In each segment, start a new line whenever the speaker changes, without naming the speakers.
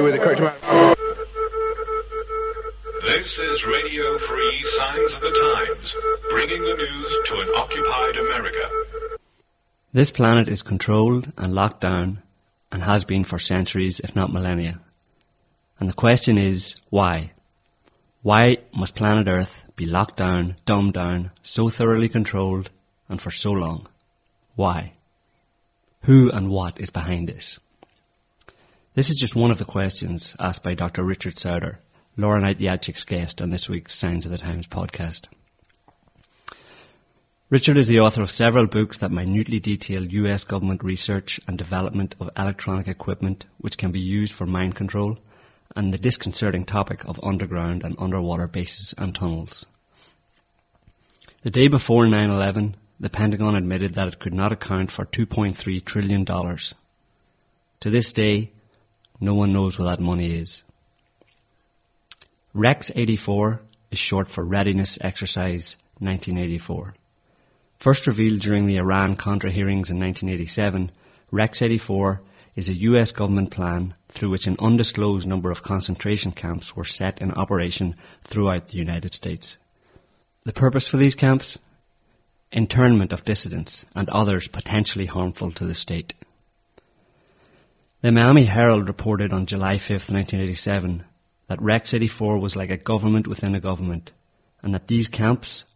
away with the correct amount.
This is Radio Free Signs of the Times, bringing the news to an occupied America.
This planet is controlled and locked down and has been for centuries, if not millennia. And the question is, why? Why must planet Earth be locked down, dumbed down, so thoroughly controlled, and for so long? Why? Who and what is behind this? This is just one of the questions asked by Dr. Richard Sauder, Laura Knight Jadczyk's guest on this week's Signs of the Times podcast. Richard is the author of several books that minutely detail US government research and development of electronic equipment which can be used for mind control and the disconcerting topic of underground and underwater bases and tunnels. The day before 9-11, the Pentagon admitted that it could not account for $2.3 trillion. To this day, no one knows where that money is. REX 84 is short for Readiness Exercise 1984. First revealed during the Iran Contra hearings in 1987, Rex 84 is a US government plan through which an undisclosed number of concentration camps were set in operation throughout the United States. The purpose for these camps? Internment of dissidents and others potentially harmful to the state. The Miami Herald reported on July 5, 1987, that Rex 84 was like a government within a government, and that these camps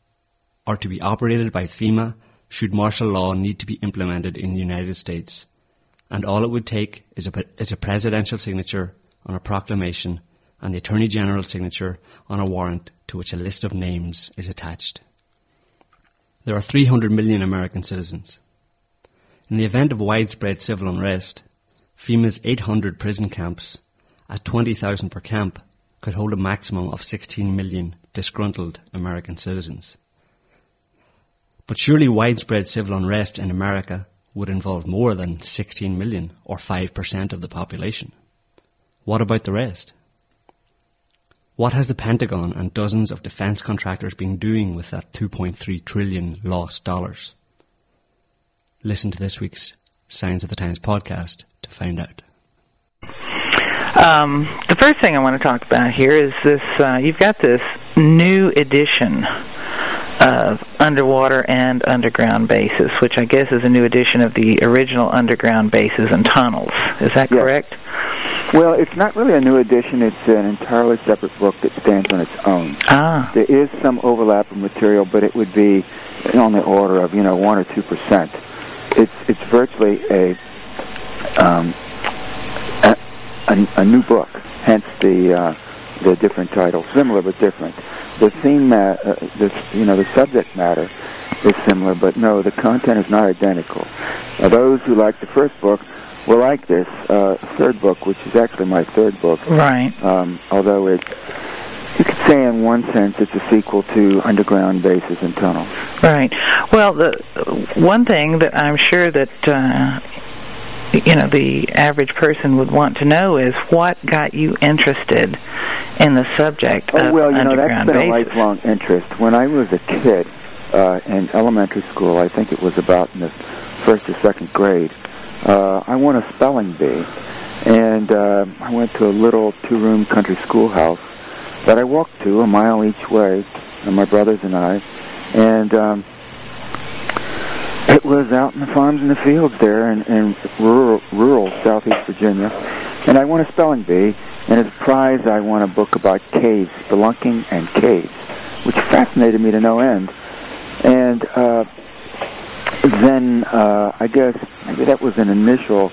are to be operated by FEMA should martial law need to be implemented in the United States. And all it would take is a, is a presidential signature on a proclamation and the Attorney General's signature on a warrant to which a list of names is attached. There are 300 million American citizens. In the event of widespread civil unrest, FEMA's 800 prison camps at 20,000 per camp could hold a maximum of 16 million disgruntled American citizens. But surely widespread civil unrest in America would involve more than 16 million or 5% of the population. What about the rest? What has the Pentagon and dozens of defense contractors been doing with that 2.3 trillion lost dollars? Listen to this week's Signs of the Times podcast to find out.
Um, the first thing I want to talk about here is this uh, you've got this new edition of underwater and underground bases, which I guess is a new edition of the original underground bases and tunnels. Is that
yes.
correct?
Well, it's not really a new edition. It's an entirely separate book that stands on its own.
Ah.
There is some overlap of material, but it would be on the order of you know one or two percent. It's it's virtually a um, a, a, a new book. Hence the uh, the different titles, similar but different the theme, uh, the you know, the subject matter is similar, but no, the content is not identical. Now, those who like the first book will like this uh, third book, which is actually my third book.
Right.
Um, although it, you could say in one sense it's a sequel to Underground Bases and Tunnels.
Right. Well, the one thing that I'm sure that uh, you know the average person would want to know is what got you interested in the subject
oh,
of
well, you know that's been
bases.
a lifelong interest. When I was a kid uh, in elementary school, I think it was about in the first or second grade, uh, I won a spelling bee, and uh, I went to a little two-room country schoolhouse that I walked to a mile each way, and my brothers and I, and um, it was out in the farms and the fields there in, in rural, rural southeast Virginia. And I won a spelling bee, and as a prize, I won a book about caves, spelunking and caves, which fascinated me to no end. And uh, then uh, I guess maybe that was an initial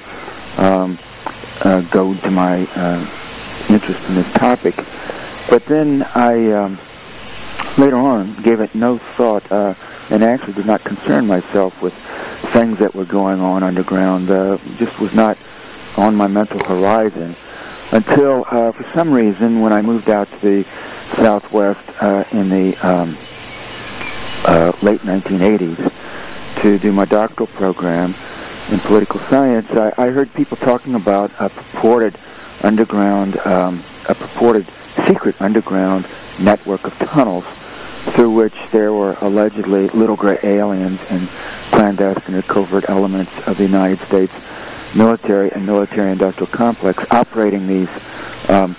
um, uh, go to my uh, interest in this topic. But then I um, later on gave it no thought. Uh, and actually did not concern myself with things that were going on underground. Uh, just was not on my mental horizon until, uh, for some reason, when I moved out to the Southwest uh, in the um, uh, late 1980s to do my doctoral program in political science, I, I heard people talking about a purported underground, um, a purported secret underground network of tunnels through which there were allegedly little gray aliens and clandestine or covert elements of the United States military and military industrial complex operating these um,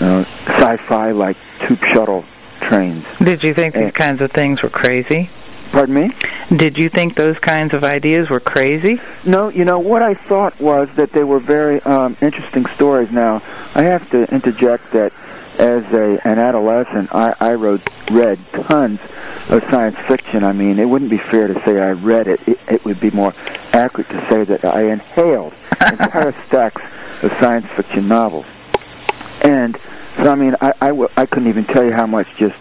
uh, sci-fi like tube shuttle trains.
Did you think these kinds of things were crazy?
Pardon me?
Did you think those kinds of ideas were crazy?
No, you know what I thought was that they were very um, interesting stories. Now, I have to interject that as a an adolescent, I, I wrote read tons of science fiction. I mean, it wouldn't be fair to say I read it. It, it would be more accurate to say that I inhaled entire stacks of science fiction novels. And so, I mean, I, I, w- I couldn't even tell you how much just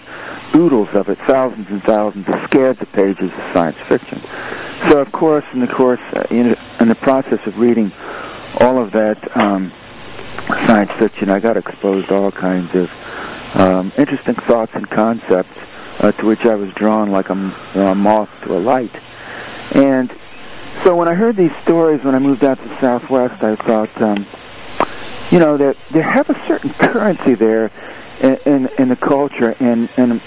oodles of it, thousands and thousands of scads of pages of science fiction. So, of course, in the course, uh, in, in the process of reading all of that um, science fiction, I got exposed to all kinds of um, interesting thoughts and concepts uh, to which I was drawn like a a moth to a light. And so when I heard these stories when I moved out to the Southwest, I thought, um, you know, that they have a certain currency there in, in, in the culture, and, and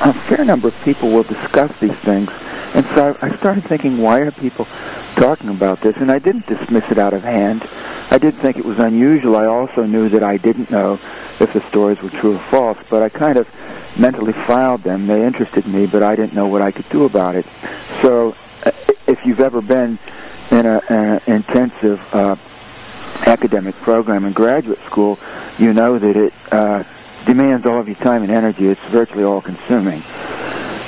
a fair number of people will discuss these things. And so I, started thinking, why are people talking about this? And I didn't dismiss it out of hand. I did think it was unusual. I also knew that I didn't know if the stories were true or false, but I kind of mentally filed them. They interested me, but I didn't know what I could do about it. So uh, if you've ever been in an intensive uh, academic program in graduate school, you know that it uh, demands all of your time and energy. It's virtually all consuming.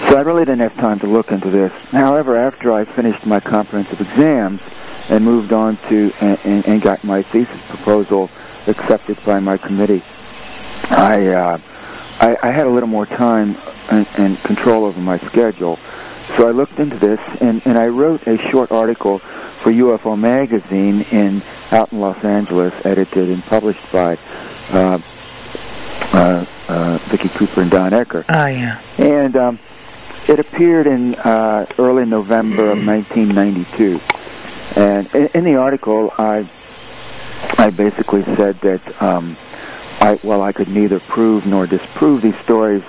So I really didn't have time to look into this. However, after I finished my comprehensive exams and moved on to and, and, and got my thesis proposal accepted by my committee, I uh, I, I had a little more time and, and control over my schedule. So I looked into this and, and I wrote a short article for UFO magazine in out in Los Angeles, edited and published by uh, uh, uh, Vicki Cooper and Don Ecker.
Oh yeah.
And um, it appeared in uh, early November of 1992. And in, in the article, I I basically said that um, I well I could neither prove nor disprove these stories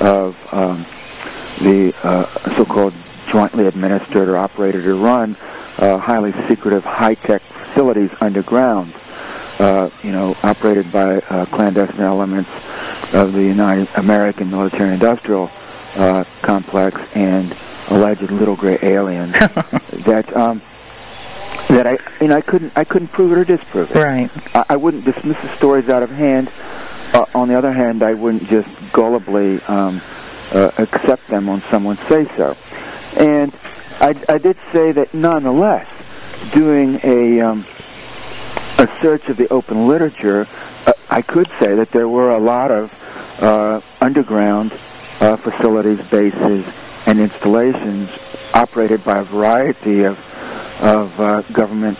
of um, the uh, so-called jointly administered or operated or run uh, highly secretive high-tech facilities underground, uh, you know, operated by uh, clandestine elements of the United American military-industrial uh, complex and alleged little gray aliens that um, that I you know I couldn't I couldn't prove it or disprove it.
right.
I, I wouldn't dismiss the stories out of hand. Uh, on the other hand, I wouldn't just gullibly um, uh, accept them on someone's say so. And I, I did say that nonetheless, doing a um, a search of the open literature, uh, I could say that there were a lot of uh, underground uh, facilities, bases, and installations operated by a variety of of uh, government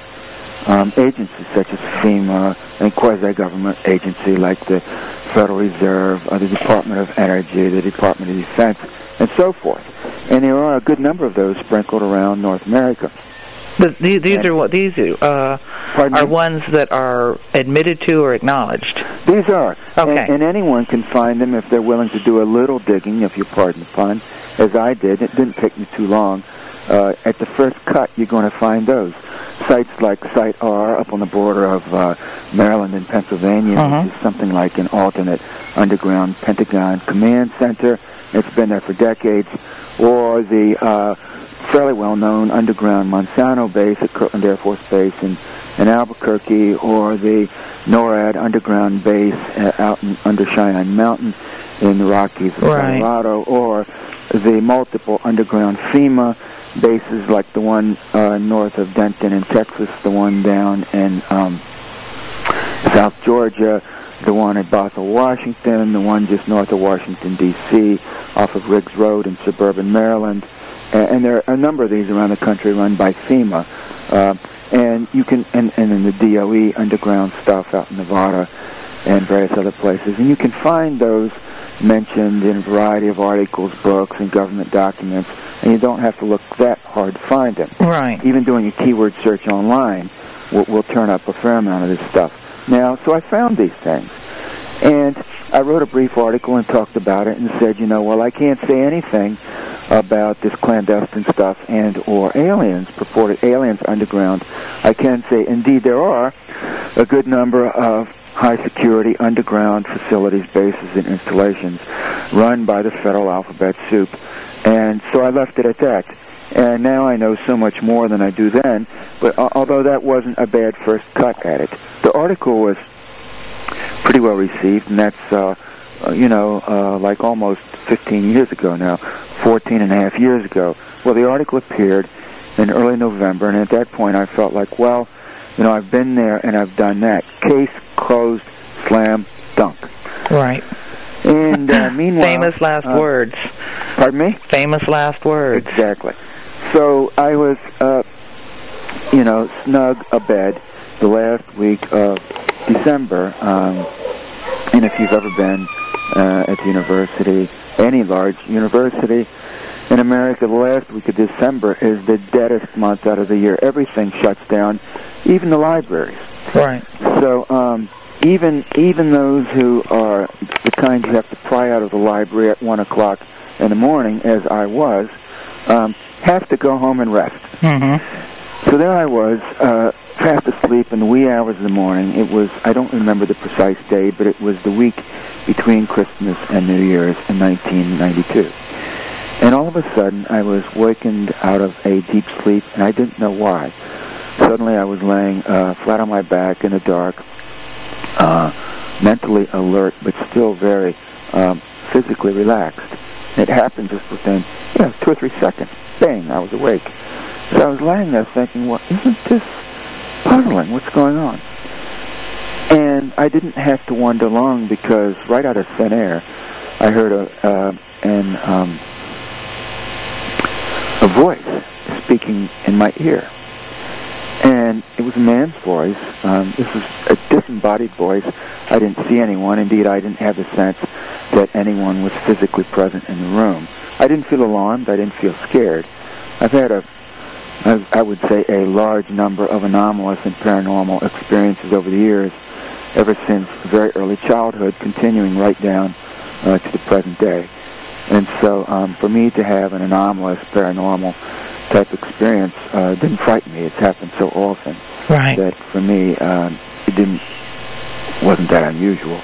um, agencies such as FEMA and quasi-government agency like the Federal Reserve, uh, the Department of Energy, the Department of Defense, and so forth. And there are a good number of those sprinkled around North America.
But these, these are what these uh, are ones that are admitted to or acknowledged.
These are.
Okay.
And, and anyone can find them if they're willing to do a little digging, if you pardon the pun, as I did. It didn't take me too long. Uh, at the first cut, you're going to find those. Sites like Site R up on the border of uh, Maryland and Pennsylvania,
Mhm.
which is something like an alternate underground Pentagon command center. It's been there for decades. Or the uh, fairly well-known underground Manzano base at Kirtland Air Force Base in, in Albuquerque, or the NORAD underground base uh, out in, under Cheyenne Mountain in the Rockies of
Right.
Colorado, or the multiple underground FEMA bases like the one uh, north of Denton in Texas, the one down in um, South Georgia, the one at Bothell, Washington, the one just north of Washington, D.C., off of Riggs Road in suburban Maryland. And, there are a number of these around the country run by FEMA. Uh, and you can, and, and in the DOE underground stuff out in Nevada and various other places. And you can find those mentioned in a variety of articles, books, and government documents, and you don't have to look that hard to find them
Right.
even doing a keyword search online will, will turn up a fair amount of this stuff. Now, so I found these things, and I wrote a brief article and talked about it and said, you know, well, I can't say anything about this clandestine stuff and or aliens, purported aliens underground. I can say, indeed, there are a good number of high security underground facilities, bases, and installations run by the Federal Alphabet Soup. And so I left it at that. And now I know so much more than I do then, but although that wasn't a bad first cut at it. The article was pretty well received, and that's, uh, uh, you know, uh, like almost 15 years ago now, 14 and a half years ago. Well, the article appeared in early November, and at that point I felt like, well, you know, I've been there and I've done that. Case closed, slam, dunk.
Right.
And uh, meanwhile,
famous last
uh,
words.
Pardon me.
Famous last words.
Exactly. So I was, uh, you know, snug abed the last week of December. Um, and if you've ever been uh, at the university, any large university in America, the last week of December is the deadest month out of the year. Everything shuts down, even the libraries.
Right.
So um, even even those who are the kind you have to pry out of the library at one o'clock in the morning, as I was, um, have to go home and rest.
Mm-hmm.
So there I was, uh, fast asleep in the wee hours of the morning. It was I don't remember the precise day, but it was the week between Christmas and New Year's in 1992. And all of a sudden, I was wakened out of a deep sleep, and I didn't know why. Suddenly, I was laying uh, flat on my back in the dark, uh, mentally alert, but still very um, physically relaxed. It happened just within, you know, two or three seconds. Bang, I was awake. So I was laying there thinking, well, isn't this puzzling? What's going on? And I didn't have to wonder long because right out of thin air, I heard a uh, an um, a voice speaking in my ear, and it was a man's voice. Um, this was a disembodied voice. I didn't see anyone. Indeed, I didn't have the sense that anyone was physically present in the room. I didn't feel alarmed. I didn't feel scared. I've had a I would say a large number of anomalous and paranormal experiences over the years, ever since very early childhood, continuing right down uh, to the present day. And so, um, for me to have an anomalous, paranormal type experience uh, didn't frighten me. It's happened so often
right.
that for me, um, it didn't wasn't that unusual.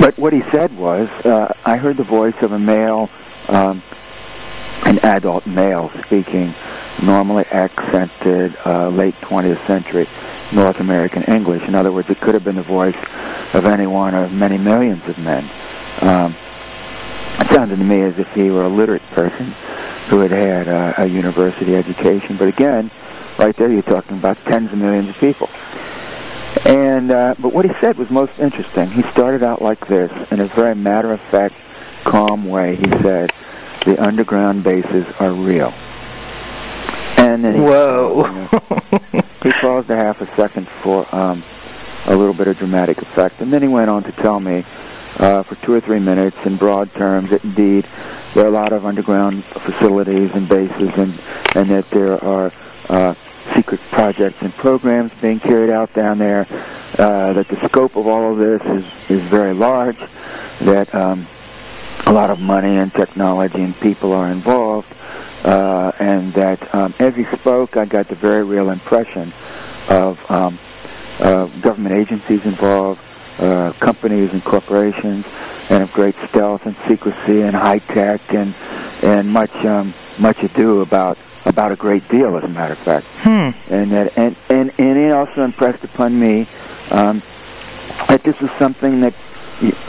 But what he said was, uh, I heard the voice of a male, um, an adult male speaking normally accented uh, late 20th century North American English. In other words, it could have been the voice of any one of many millions of men. Um, it sounded to me as if he were a literate person who had had uh, a university education. But again, right there, you're talking about tens of millions of people. And uh, but what he said was most interesting. He started out like this in a very matter-of-fact, calm way. He said, "The underground bases are real." And then he
Whoa.
he paused a half a second for um, a little bit of dramatic effect, and then he went on to tell me uh, for two or three minutes in broad terms that indeed there are a lot of underground facilities and bases, and and that there are uh, secret projects and programs being carried out down there. Uh, that the scope of all of this is is very large. That um, a lot of money and technology and people are involved uh, and that um, as he spoke, I got the very real impression of um, uh, government agencies involved, uh, companies and corporations, and of great stealth and secrecy and high tech and and much um, much ado about about a great deal, as a matter of fact.
Hmm.
And that and and and it also impressed upon me um, that this was something that,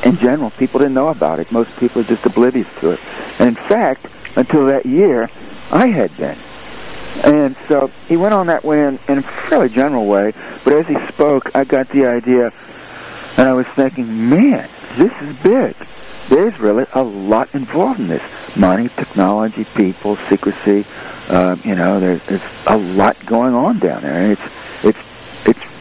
in general, people didn't know about it. Most people are just oblivious to it. And in fact, until that year, I had been. And so he went on that way in, in a fairly general way, but as he spoke, I got the idea, and I was thinking, man, this is big. There's really a lot involved in this. Money, technology, people, secrecy, um, you know, there's, there's a lot going on down there, and it's, it's, it's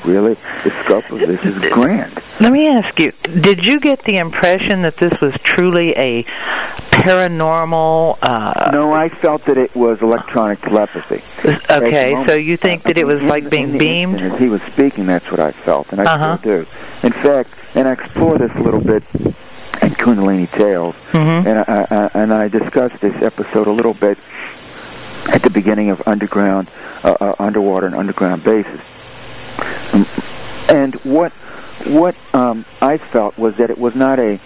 really, the scope of this is grand.
Let me ask you, did you get the impression that this was truly a paranormal uh
No, I felt that it was electronic telepathy.
Okay, so you think that it was
in-
like
in
being beamed?
As he was speaking, that's what I felt, and I
Uh-huh.
still do. In fact, and I explore this a little bit in Kundalini Tales,
Mhm.
and I, I, and I discussed this episode a little bit at the beginning of underground, uh, uh, underwater and underground bases. And what what um, I felt was that it was not a,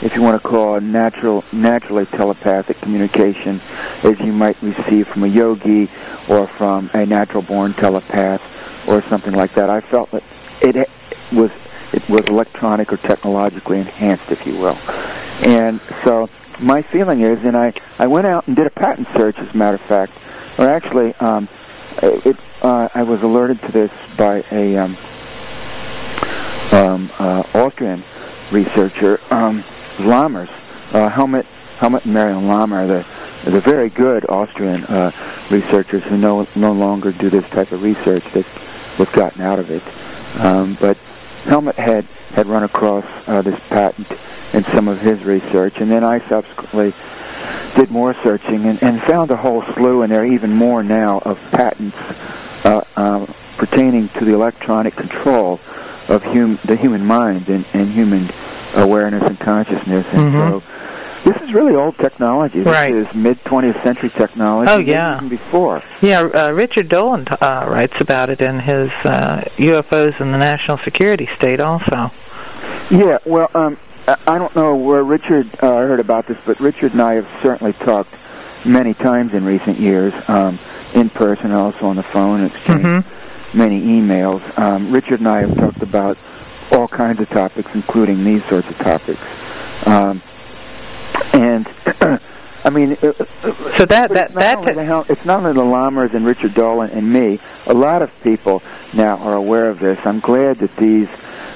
if you want to call a natural, naturally telepathic communication, as you might receive from a yogi or from a natural-born telepath or something like that. I felt that it was it was electronic or technologically enhanced, if you will. And so my feeling is, and I I went out and did a patent search, as a matter of fact, or actually, um, it uh, I was alerted to this by a um, um, uh, Austrian researcher, um, Lammers, uh, Helmut Helmut and Marion Lammer, the the very good Austrian uh, researchers who no no longer do this type of research that was gotten out of it. Um, but Helmut had had run across uh, this patent in some of his research, and then I subsequently did more searching and, and found a whole slew, and there are even more now of patents uh, uh, pertaining to the electronic control of hum- the human mind and, and human awareness and consciousness. And
Mhm.
so this is really old technology. This
Right.
is mid 20th century technology.
Oh, yeah.
Even before.
Yeah, uh, Richard Dolan uh, writes about it in his uh, UFOs and the National Security State also.
Yeah, well, um, I- don't know where Richard uh, heard about this, but Richard and I have certainly talked many times in recent years, um, in person, also on the phone, and exchanged
Mm-hmm.
many emails. Um, Richard and I have talked about all kinds of topics, including these sorts of topics. Um, and I mean, uh, uh,
So that that
it's not
that
only the Hel- it's not only the Lammers and Richard Dolan and me. A lot of people now are aware of this. I'm glad that these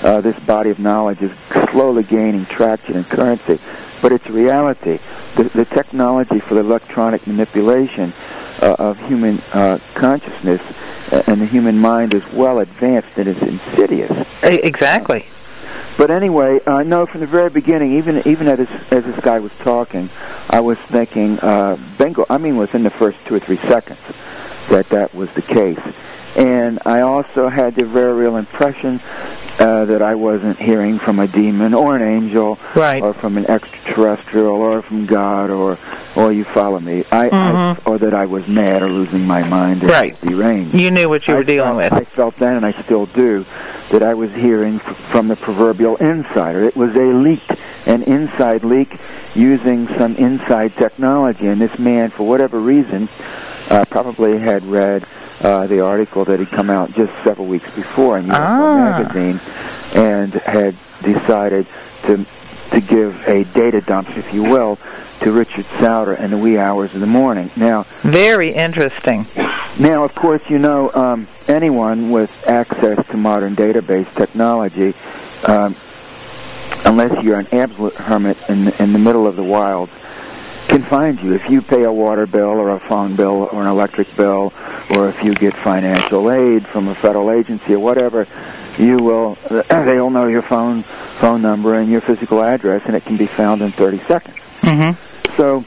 uh, this body of knowledge is slowly gaining traction and currency, but it's reality. The, the technology for the electronic manipulation uh, of human uh, consciousness uh, and the human mind is well advanced and is insidious.
exactly.
But anyway, I know from the very beginning, even even as this, as this guy was talking, I was thinking, uh, bingo. I mean, within the first two or three seconds, that that was the case. And I also had the very real impression uh, that I wasn't hearing from a demon or an angel
Right.
or from an extraterrestrial or from God or or you follow me. I,
Mhm.
I or that I was mad or losing my mind or
Right.
deranged.
You knew what you were
I
dealing
felt,
with.
I felt then, and I still do, that I was hearing f- from the proverbial insider. It was a leak, an inside leak using some inside technology. And this man, for whatever reason, uh, probably had read uh, the article that had come out just several weeks before in UFO
Ah.
magazine, and had decided to to give a data dump, if you will, to Richard Sauder in the wee hours of the morning. Now,
Very interesting.
now, of course, you know um, anyone with access to modern database technology, um, unless you're an absolute hermit in in the middle of the wild, can find you. If you pay a water bill or a phone bill or an electric bill, or if you get financial aid from a federal agency or whatever, you will. They'll know your phone phone number and your physical address, and it can be found in 30 seconds.
Mhm.
So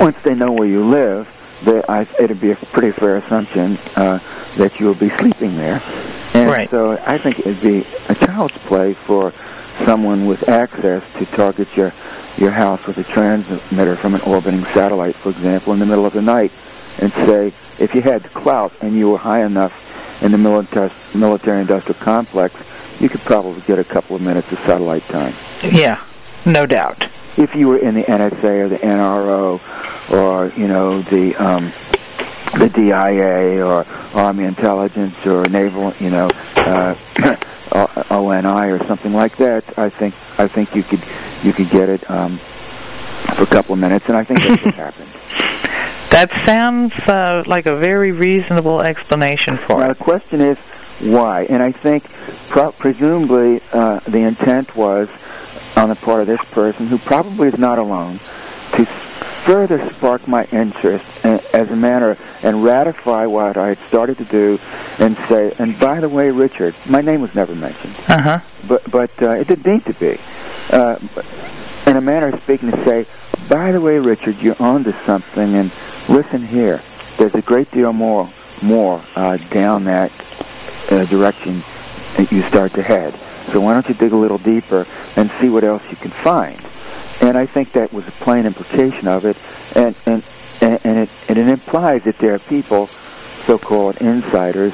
once they know where you live, they, I, it'd be a pretty fair assumption uh, that you'll be sleeping there. And
Right.
so I think it'd be a child's play for someone with access to target your your house with a transmitter from an orbiting satellite, for example, in the middle of the night, and say, if you had clout and you were high enough in the military military industrial complex, you could probably get a couple of minutes of satellite time
Yeah. No doubt.
if you were in the NSA or the NRO or you know the um, the DIA or Army Intelligence or Naval, you know, uh, ONI or something like that, I think I think you could you could get it um, for a couple of minutes, and I think that's what happened.
That sounds uh, like a very reasonable explanation for
Now
it.
the question is why, and I think pro- presumably uh, the intent was on the part of this person, who probably is not alone, to further spark my interest a- as a manner and ratify what I had started to do, and say, and by the way, Richard, my name was never mentioned,
Uh huh.
but but uh, it didn't need to be. Uh, but in a manner of speaking, to say, by the way, Richard, you're onto something, and listen here. There's a great deal more more uh, down that uh, direction that you start to head. So why don't you dig a little deeper and see what else you can find? And I think that was a plain implication of it, and and and, it and it implies that there are people, so-called insiders,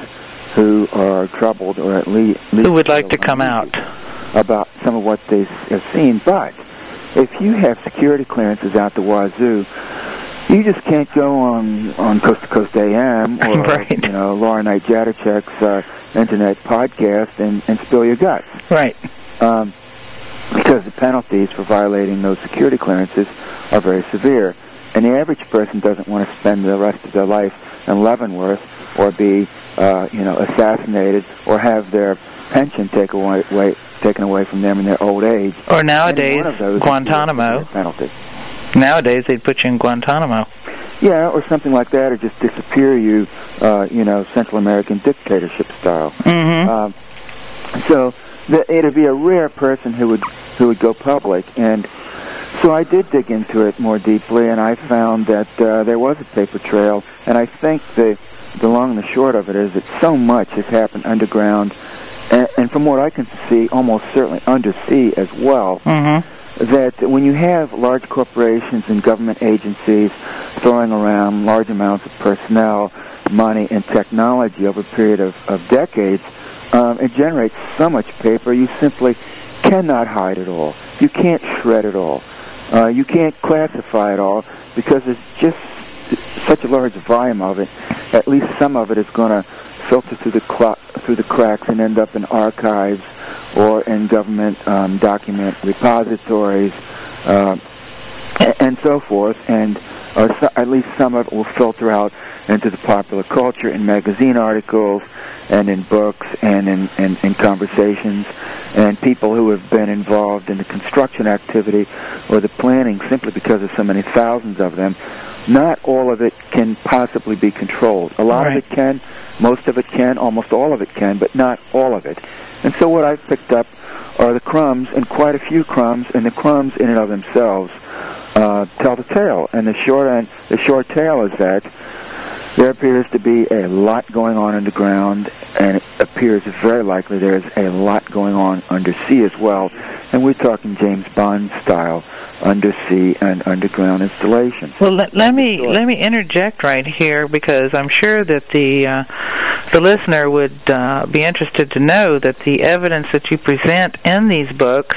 who are troubled or at least
who would like to come out
about some of what they have seen. But if you have security clearances out the wazoo, you just can't go on on Coast to Coast AM or
right.
you know Laura Knight Jadczyk's uh, internet podcast and and spill your guts.
Right.
Um, because the penalties for violating those security clearances are very severe, and the average person doesn't want to spend the rest of their life in Leavenworth or be uh, you know assassinated or have their pension take away, away, taken away from them in their old age.
Or nowadays,
Any one of
Guantanamo.
a penalty.
Nowadays, they'd put you in Guantanamo.
Yeah, or something like that, or just disappear you, uh, you know, Central American dictatorship style.
Mm-hmm.
Um, so the, it'd be a rare person who would who would go public, and so I did dig into it more deeply, and I found that uh, there was a paper trail, and I think the the long and the short of it is that so much has happened underground, and, and from what I can see, almost certainly undersea as well
Mm-hmm.
That when you have large corporations and government agencies throwing around large amounts of personnel, money, and technology over a period of, of decades, um, it generates so much paper you simply cannot hide it all. You can't shred it all. Uh, you can't classify it all because there's just such a large volume of it. At least some of it is going to filter through the cl- through the cracks and end up in archives or in government um, document repositories, uh, and so forth, and or so, at least some of it will filter out into the popular culture in magazine articles and in books and in, in, in conversations and people who have been involved in the construction activity or the planning simply because of so many thousands of them. Not all of it can possibly be controlled. A lot
Right.
of it can, most of it can, almost all of it can, but not all of it. And so what I've picked up are the crumbs, and quite a few crumbs, and the crumbs in and of themselves uh, tell the tale. And the short end, the short tale is that there appears to be a lot going on underground, and it appears very likely there is a lot going on undersea as well. And we're talking James Bond style undersea and underground installation.
Well, let, let me
Sure.
let me interject right here because I'm sure that the uh, the listener would uh, be interested to know that the evidence that you present in these books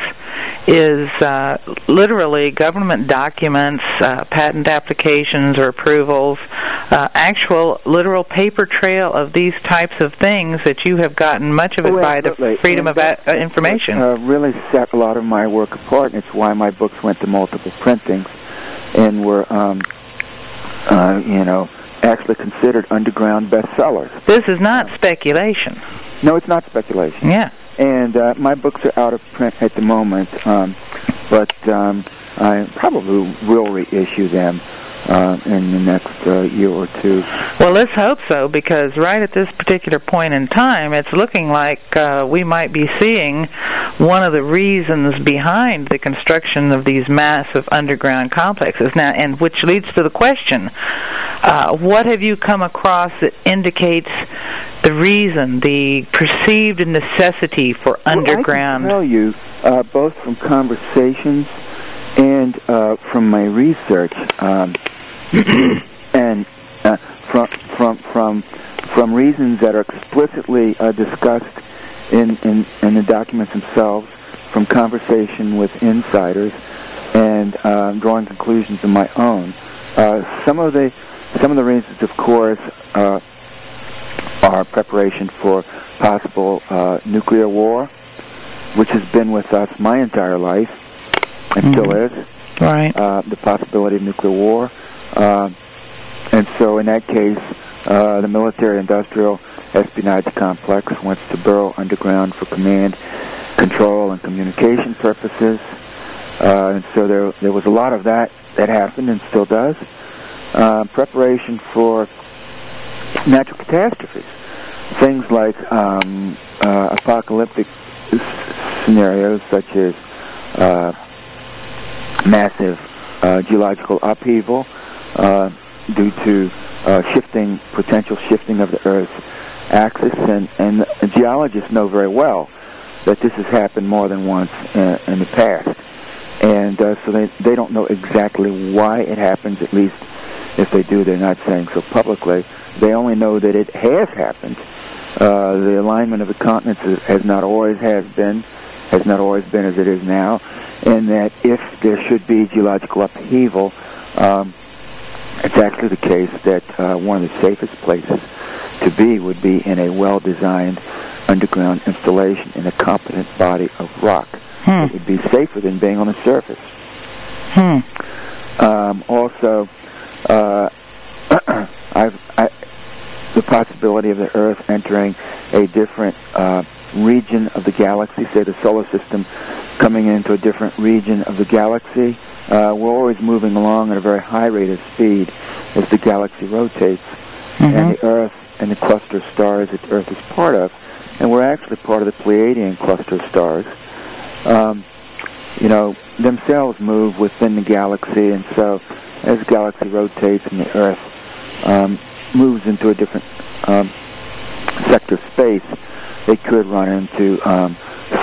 is uh, literally government documents, uh, patent applications or approvals, uh, actual literal paper trail of these types of things that you have gotten much of it
Oh,
by the freedom
And
of a- uh, information.
what, uh, really set a lot of my work apart, and it's why my books went to multiple printings and were, um, uh, you know, actually considered underground bestsellers.
this is not speculation.
No, it's not speculation.
Yeah.
And uh, my books are out of print at the moment, um, but um, I probably will reissue them uh, in the next uh, year or two.
Well, let's hope so, because right at this particular point in time, it's looking like uh, we might be seeing one of the reasons behind the construction of these massive underground complexes. Now, and which leads to the question: uh, What have you come across that indicates the reason, the perceived necessity for underground?
Well, I can tell you, uh, both from conversations and uh, from my research, um, and uh, from from from from reasons that are explicitly uh, discussed in, in in the documents themselves, from conversation with insiders, and um, drawing conclusions of my own. Uh, some of the some of the reasons, of course, uh, are preparation for possible uh, nuclear war, which has been with us my entire life and still
Mhm.
is.
Right.
Uh, the possibility of nuclear war, uh, and so in that case, uh, the military-industrial espionage complex wants to burrow underground for command, control, and communication purposes. Uh, and so there there was a lot of that that happened and still does. Uh, preparation for natural catastrophes, things like um, uh, apocalyptic scenarios such as uh, massive uh, geological upheaval uh, due to uh, shifting, potential shifting of the Earth's axis, and, and geologists know very well that this has happened more than once uh, in the past, and uh, so they they don't know exactly why it happens. At least, if they do, they're not saying so publicly. They only know that it has happened, Uh, the alignment of the continents has not always has been, has not always been as it is now, and that if there should be geological upheaval, um, it's actually the case that uh, one of the safest places to be would be in a well-designed underground installation in a competent body of rock.
Hmm.
It would be safer than being on the surface.
Hmm.
Um, also, uh, I've, I, the possibility of the Earth entering a different uh, region of the galaxy, say the solar system, coming into a different region of the galaxy. Uh, we're always moving along at a very high rate of speed as the galaxy rotates,
Mhm.
and the Earth and the cluster of stars that the Earth is part of, and we're actually part of the Pleiadian cluster of stars. Um, you know, themselves move within the galaxy, and so as the galaxy rotates and the Earth um, moves into a different um, sector of space, they could run into um,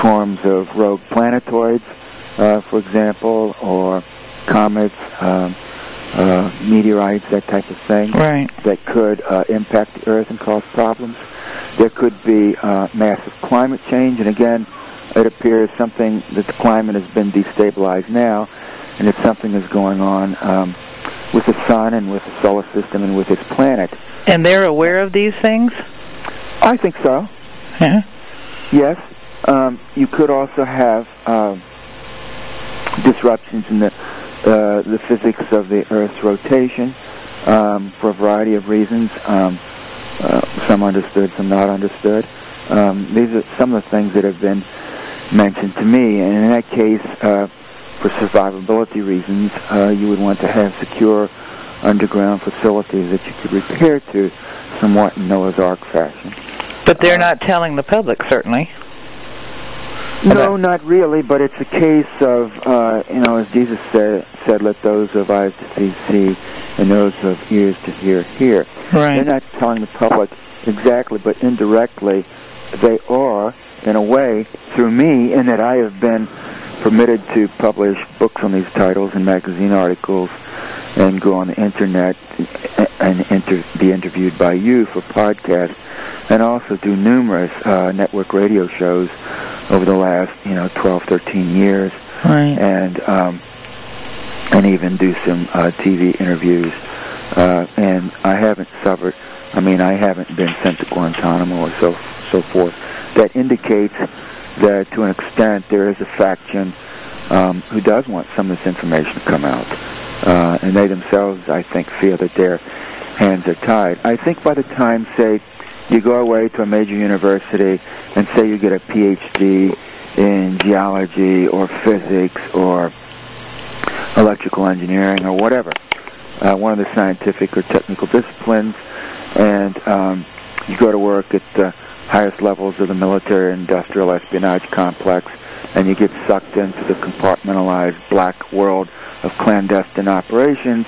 forms of rogue planetoids, uh, for example, or comets, um, uh, meteorites, that type of thing
Right.
that could uh, impact the Earth and cause problems. There could be uh, massive climate change, and again, it appears something that the climate has been destabilized now, and it's something that's going on um, with the sun and with the solar system and with its planet.
And they're aware of these things?
I think so.
Yeah.
Yes. Um, you could also have uh, disruptions in the uh, the physics of the Earth's rotation um, for a variety of reasons. Um, uh, some understood, some not understood. Um, these are some of the things that have been mentioned to me, and in that case, uh, for survivability reasons, uh, you would want to have secure underground facilities that you could repair to somewhat in Noah's Ark fashion.
But they're
Uh,
not telling the public, certainly.
No, not really, but it's a case of, uh, you know, as Jesus said, said, let those who have eyes to see, see, and those have ears to hear, hear.
Right.
They're not telling the public exactly, but indirectly, they are, in a way, through me, in that I have been permitted to publish books on these titles and magazine articles and go on the internet and inter- be interviewed by you for podcasts and also do numerous uh, network radio shows over the last, you know, 12, 13 years
Right.
and um, and even do some uh, TV interviews. Uh, and I haven't suffered. I mean, I haven't been sent to Guantanamo or so so forth. That indicates that, to an extent, there is a faction um, who does want some of this information to come out, uh, and they themselves, I think, feel that their hands are tied. I think by the time, say, you go away to a major university and say you get a PhD in geology or physics or electrical engineering or whatever, uh, one of the scientific or technical disciplines, and um, you go to work at the highest levels of the military industrial espionage complex, and you get sucked into the compartmentalized black world of clandestine operations,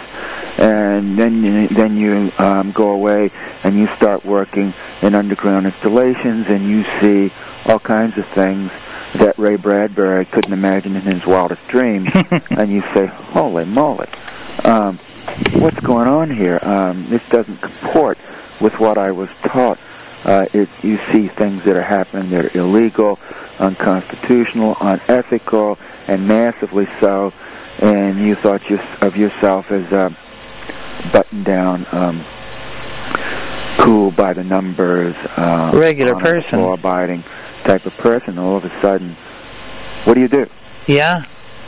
and then you, then you um, go away and you start working in underground installations, and you see all kinds of things that Ray Bradbury couldn't imagine in his wildest dreams, and you say, "Holy moly, um, what's going on here? Um, this doesn't comport with what I was taught." Uh, it, you see things that are happening that are illegal, unconstitutional, unethical, and massively so. And you thought your, of yourself as a button-down, um, cool by the numbers, uh,
Regular person.
law-abiding type of person. All of a sudden, what do you do?
Yeah.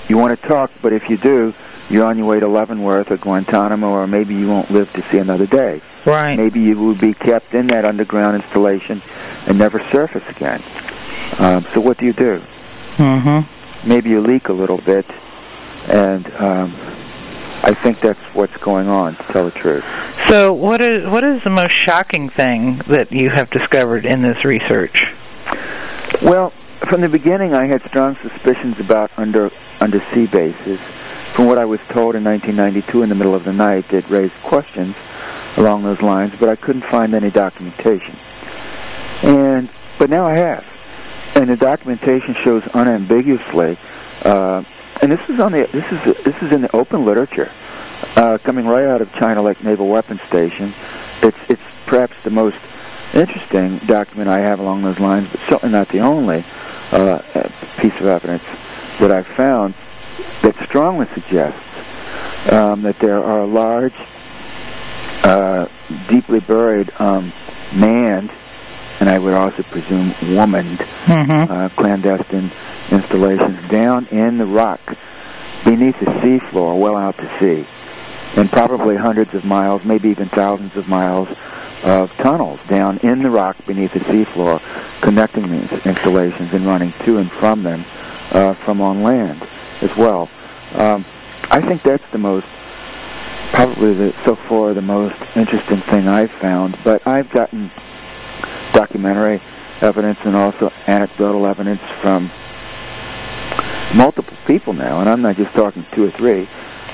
You want to talk, but if you do, you're on your way to Leavenworth or Guantanamo, or maybe you won't live to see another day.
Right.
Maybe you will be kept in that underground installation and never surface again. Um, so what do you do?
Mhm.
Maybe you leak a little bit, and um, I think that's what's going on. To tell the truth.
So, what is what is the most shocking thing that you have discovered in this research?
Well, from the beginning, I had strong suspicions about under undersea bases. From what I was told in 1992 in the middle of the night, it raised questions along those lines, but I couldn't find any documentation. And but now I have, and the documentation shows unambiguously. Uh, and this is on the this is this is in the open literature, uh, coming right out of China Lake Naval Weapons Station. It's it's perhaps the most interesting document I have along those lines, but certainly not the only uh, piece of evidence that I've found that strongly suggests um, that there are large, uh, deeply buried, um, manned, and I would also presume womaned,
Mm-hmm.
uh, clandestine installations down in the rock beneath the seafloor, well out to sea, and probably hundreds of miles, maybe even thousands of miles of tunnels down in the rock beneath the seafloor, connecting these installations and running to and from them uh, from on land as well. Um, I think that's the most, probably the, so far the most interesting thing I've found. But I've gotten documentary evidence and also anecdotal evidence from multiple people now, and I'm not just talking two or three,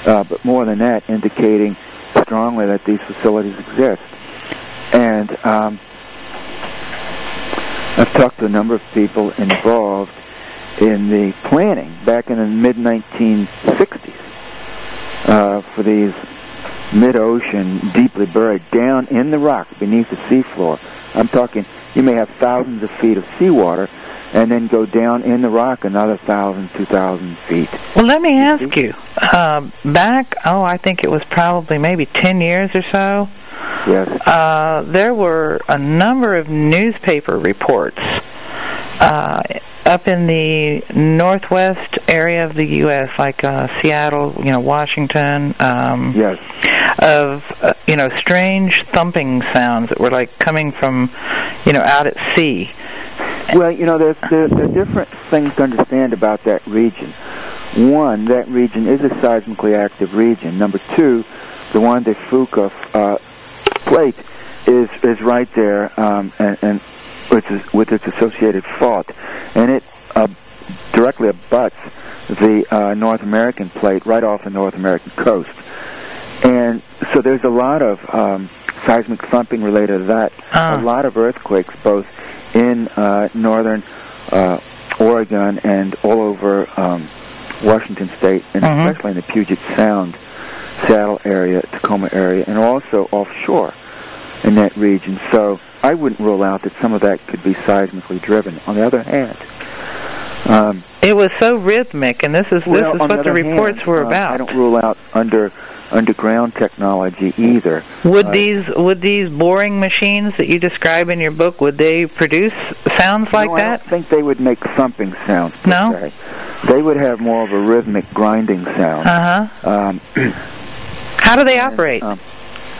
uh, but more than that, indicating strongly that these facilities exist. And um, I've talked to a number of people involved in the planning back in the mid 1960s uh, for these mid-ocean, deeply buried down in the rock beneath the seafloor. I'm talking, you may have thousands of feet of seawater, and then go down in the rock another thousand, two thousand feet.
Well, let me ask you. Uh, back, oh, I think it was probably maybe ten years or so.
Yes.
Uh, there were a number of newspaper reports uh, up in the northwest area of the U.S., like uh, Seattle, you know, Washington, um,
Yes.
of uh, you know strange thumping sounds that were like coming from, you know, out at sea.
Well, you know, there's there, there are different things to understand about that region. One, that region is a seismically active region. Number two, the Juan de Fuca uh, plate is is right there, um, and, and with its, with its associated fault, and it uh, directly abuts the uh, North American plate right off the North American coast. And so there's a lot of um, seismic thumping related to that.
Ah.
A lot of earthquakes, both in uh, northern uh, Oregon and all over um, Washington State, and
Mhm.
especially in the Puget Sound, Seattle area, Tacoma area, and also offshore in that region. So I wouldn't rule out that some of that could be seismically driven. On the other hand, um,
It was so rhythmic, and this is
well,
this is what the
other
reports
hand,
were
uh,
about.
I don't rule out under underground technology either.
Would
Uh,
these would these boring machines that you describe in your book would they produce sounds like
no, I
that?
don't think they would make thumping sounds.
No?
se. They would have more of a rhythmic grinding sound.
Uh huh.
Um,
How do they
and,
operate?
um,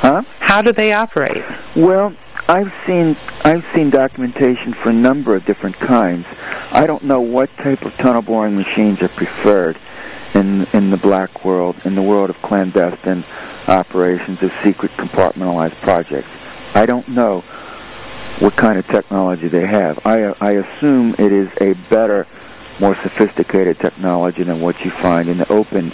huh?
How do they operate?
Well, I've seen I've seen documentation for a number of different kinds. I don't know what type of tunnel boring machines are preferred in in the black world, in the world of clandestine operations of secret compartmentalized projects. I don't know what kind of technology they have. I I assume it is a better, more sophisticated technology than what you find in the open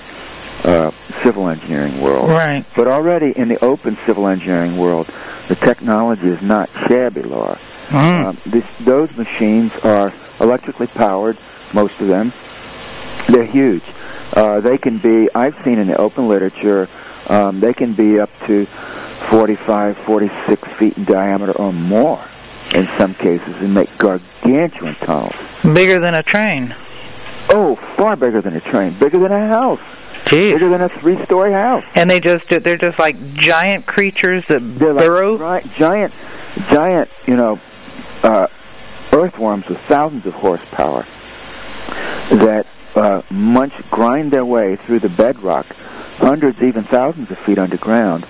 uh, civil engineering world.
Right.
But already in the open civil engineering world, the technology is not shabby, Laura.
Mm.
Um, this, those machines are electrically powered, most of them. They're huge. Uh, they can be, I've seen in the open literature, um, they can be up to 45, 46 feet in diameter or more in some cases and make gargantuan tunnels.
Bigger than a train.
Oh, far bigger than a train, bigger than a house,
Jeez.
bigger than a three-story house.
And they just they're just like giant creatures that
They're like
burrow.
gi- giant, giant, you know, uh, earthworms with thousands of horsepower that uh, munch, grind their way through the bedrock, hundreds, even thousands of feet underground,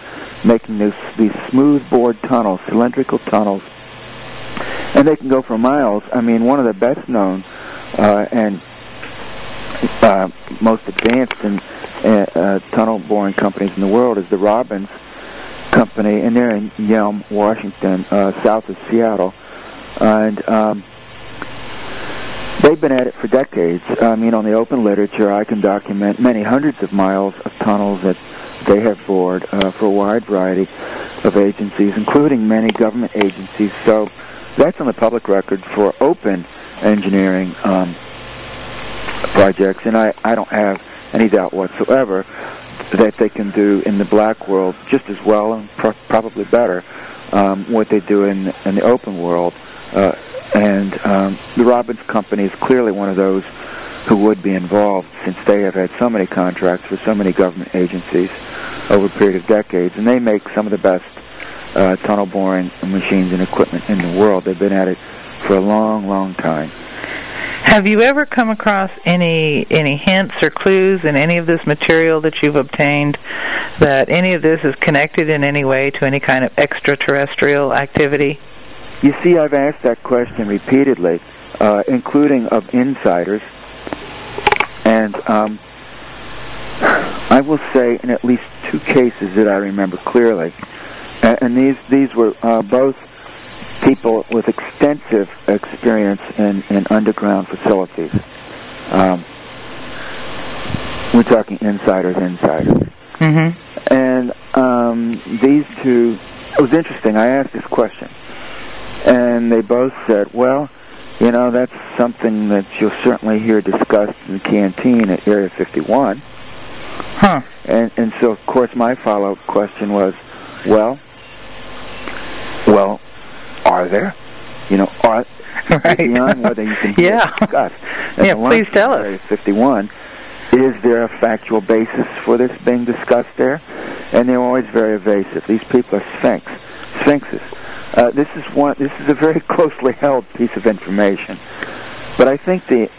making this, these smooth bored tunnels, cylindrical tunnels, and they can go for miles. I mean, one of the best known uh, and uh, most advanced in, tunnel boring companies in the world is the Robbins Company, and they're in Yelm, Washington, uh, south of Seattle, and um, they've been at it for decades. I mean, on the open literature, I can document many hundreds of miles of tunnels that they have bored uh, for a wide variety of agencies, including many government agencies. So that's on the public record for open engineering um, projects, and I, I don't have any doubt whatsoever that they can do in the black world just as well and pro- probably better um, what they do in in the open world. Uh, and um, the Robbins Company is clearly one of those who would be involved, since they have had so many contracts with so many government agencies over a period of decades, and they make some of the best uh, tunnel boring machines and equipment in the world. They've been at it for a long, long time.
Have you ever come across any any hints or clues in any of this material that you've obtained that any of this is connected in any way to any kind of extraterrestrial activity?
You see, I've asked that question repeatedly, uh, including of insiders, and um, I will say in at least two cases that I remember clearly, and, these these were uh, both people with extensive experience in, in underground facilities. Um, we're talking insiders, insiders.
Mm-hmm.
And um, these two, it was interesting. I asked this question, and they both said, well, you know, that's something that you'll certainly hear discussed in the canteen at Area 51.
Huh.
And and so of course my follow up question was, well, well, are there? You know, are
right.
beyond whether you can hear
yeah.
discussed. And
yeah, please tell us.
51. Is there a factual basis for this being discussed there? And they're always very evasive. These people are sphinx, sphinxes. Uh, this is one. This is a very closely held piece of information. But I think the,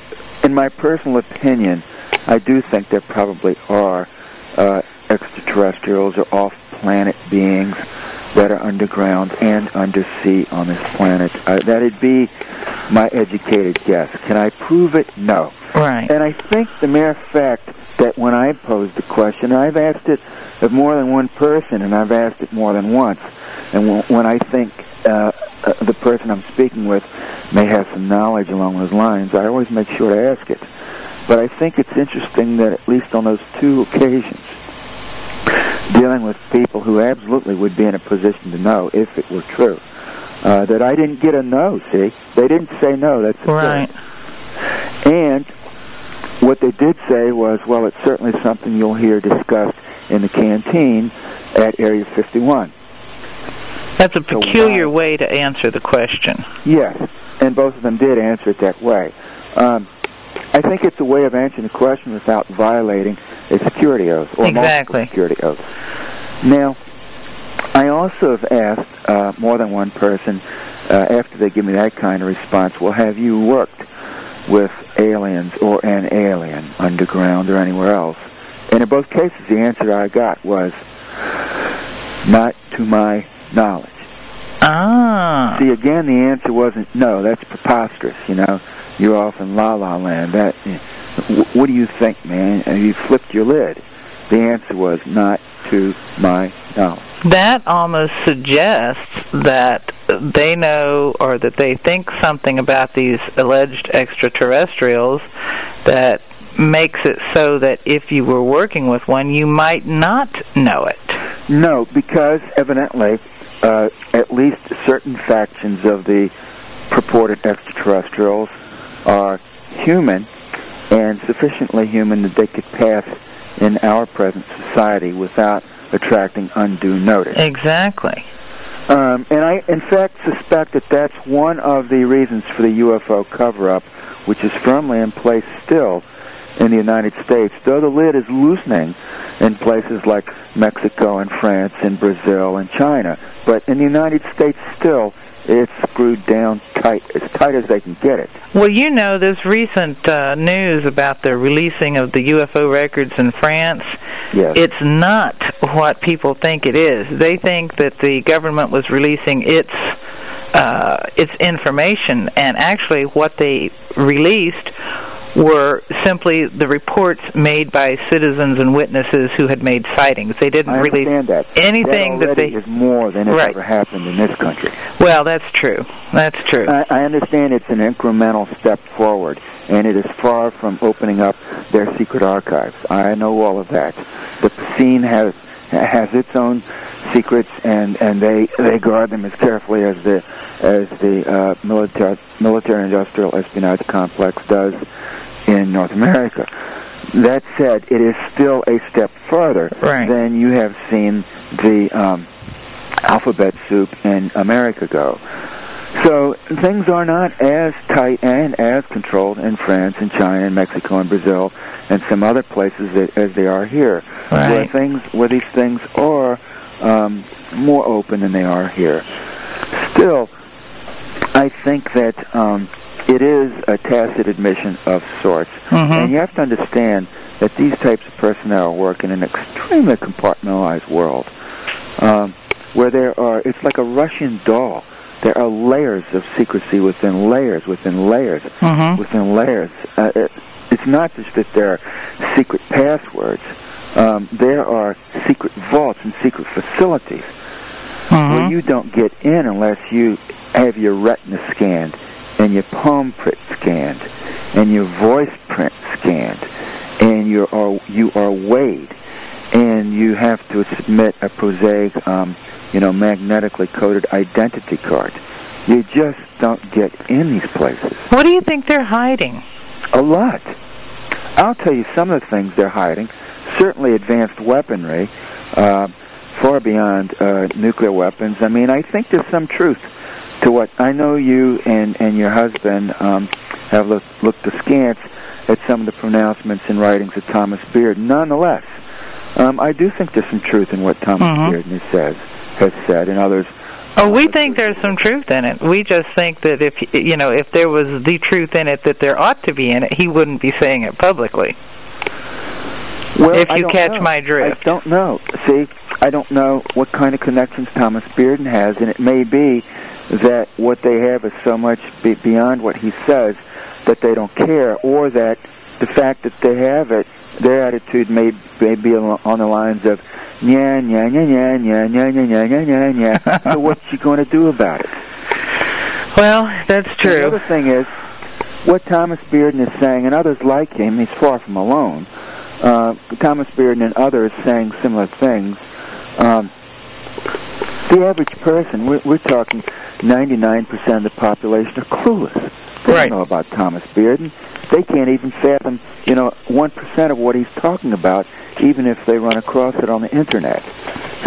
in my personal opinion, I do think there probably are uh, extraterrestrials or off-planet beings that are underground and undersea on this planet. Uh, that'd be my educated guess. Can I prove it? No.
Right.
And I think the mere fact that when I posed the question, I've asked it of more than one person, and I've asked it more than once, and when, when I think uh, uh, the person I'm speaking with may have some knowledge along those lines, I always make sure to ask it. But I think it's interesting that at least on those two occasions, dealing with people who absolutely would be in a position to know if it were true, uh, that I didn't get a no. See, they didn't say no. That's
right.
thing. And what they did say was, well, it's certainly something you'll hear discussed in the canteen at Area 51.
That's a
So
peculiar
why-
way to answer the question.
Yes, and both of them did answer it that way. Um, I think it's a way of answering the question without violating a security oath or multiple
Exactly.
security oaths. Now, I also have asked uh, more than one person uh, after they give me that kind of response, well, have you worked with aliens or an alien underground or anywhere else? And in both cases, the answer I got was not to my knowledge.
Ah.
See, again, the answer wasn't no. That's preposterous. You know, you're off in la la land. That, what do you think, man? And you flipped your lid. The answer was not to my knowledge.
That almost suggests that they know or that they think something about these alleged extraterrestrials that makes it so that if you were working with one, you might not know it.
No, because evidently, uh, at least certain factions of the purported extraterrestrials are human and sufficiently human that they could pass in our present society without attracting undue notice.
Exactly.
Um, and I, in fact, suspect that that's one of the reasons for the UFO cover-up, which is firmly in place still in the United States, though the lid is loosening in places like Mexico and France and Brazil and China. But in the United States, still, it's screwed down tight, as tight as they can get it.
Well, you know, this recent uh, news about the releasing of the UFO records in France,
Yes.
it's not what people think it is. They think that the government was releasing its uh, its information, and actually, what they released were simply the reports made by citizens and witnesses who had made sightings. They didn't
understand that.
anything
that
that they.
is more than has
Right.
ever happened in this country.
Well, that's true. That's true.
I, I understand it's an incremental step forward, and it is far from opening up their secret archives. I know all of that. But the scene has has its own secrets, and and they they guard them as carefully as the as the uh, military military industrial espionage complex does in North America. That said, it is still a step further
Right.
than you have seen the um, alphabet soup in America go. So things are not as tight and as controlled in France and China and Mexico and Brazil and some other places as they are here,
right.
where things where these things are um, more open than they are here. Still, I think that um, it is a tacit admission of sorts,
mm-hmm.
and you have to understand that these types of personnel work in an extremely compartmentalized world, um, where there are it's like a Russian doll there are layers of secrecy within layers within layers
mm-hmm.
within layers. Uh, it, it's not just that there are secret passwords. Um, there are secret vaults and secret facilities
mm-hmm.
where you don't get in unless you have your retina scanned and your palm print scanned and your voice print scanned and you are you are weighed and you have to submit a prosaic um, you know, magnetically coded identity card. You just don't get in these places.
What do you think they're hiding?
A lot. I'll tell you some of the things they're hiding. Certainly advanced weaponry, uh, far beyond uh, nuclear weapons. I mean, I think there's some truth to what I know you and, and your husband um, have looked, looked askance at some of the pronouncements and writings of Thomas Bearden. Nonetheless, um, I do think there's some truth in what Thomas
mm-hmm.
Bearden says has said, and others.
Oh, we think there's some truth in it. We just think that if you know if there was the truth in it that there ought to be in it, he wouldn't be saying it publicly.
Well,
if you catch
know.
my drift.
I don't know. See, I don't know what kind of connections Thomas Bearden has, and it may be that what they have is so much be beyond what he says that they don't care, or that the fact that they have it, their attitude may, may be on the lines of yeah, yeah, yeah, yeah, yeah, yeah, yeah, yeah, yeah, yeah, so what's she going to do about it?
Well, that's true.
And the other thing is, what Thomas Bearden is saying, and others like him, he's far from alone. Uh, Thomas Bearden and others saying similar things. Um, the average person, we're, we're talking 99% of the population are clueless. They
right.
don't know about Thomas Bearden. They can't even fathom, you know, 1% of what he's talking about even if they run across it on the internet.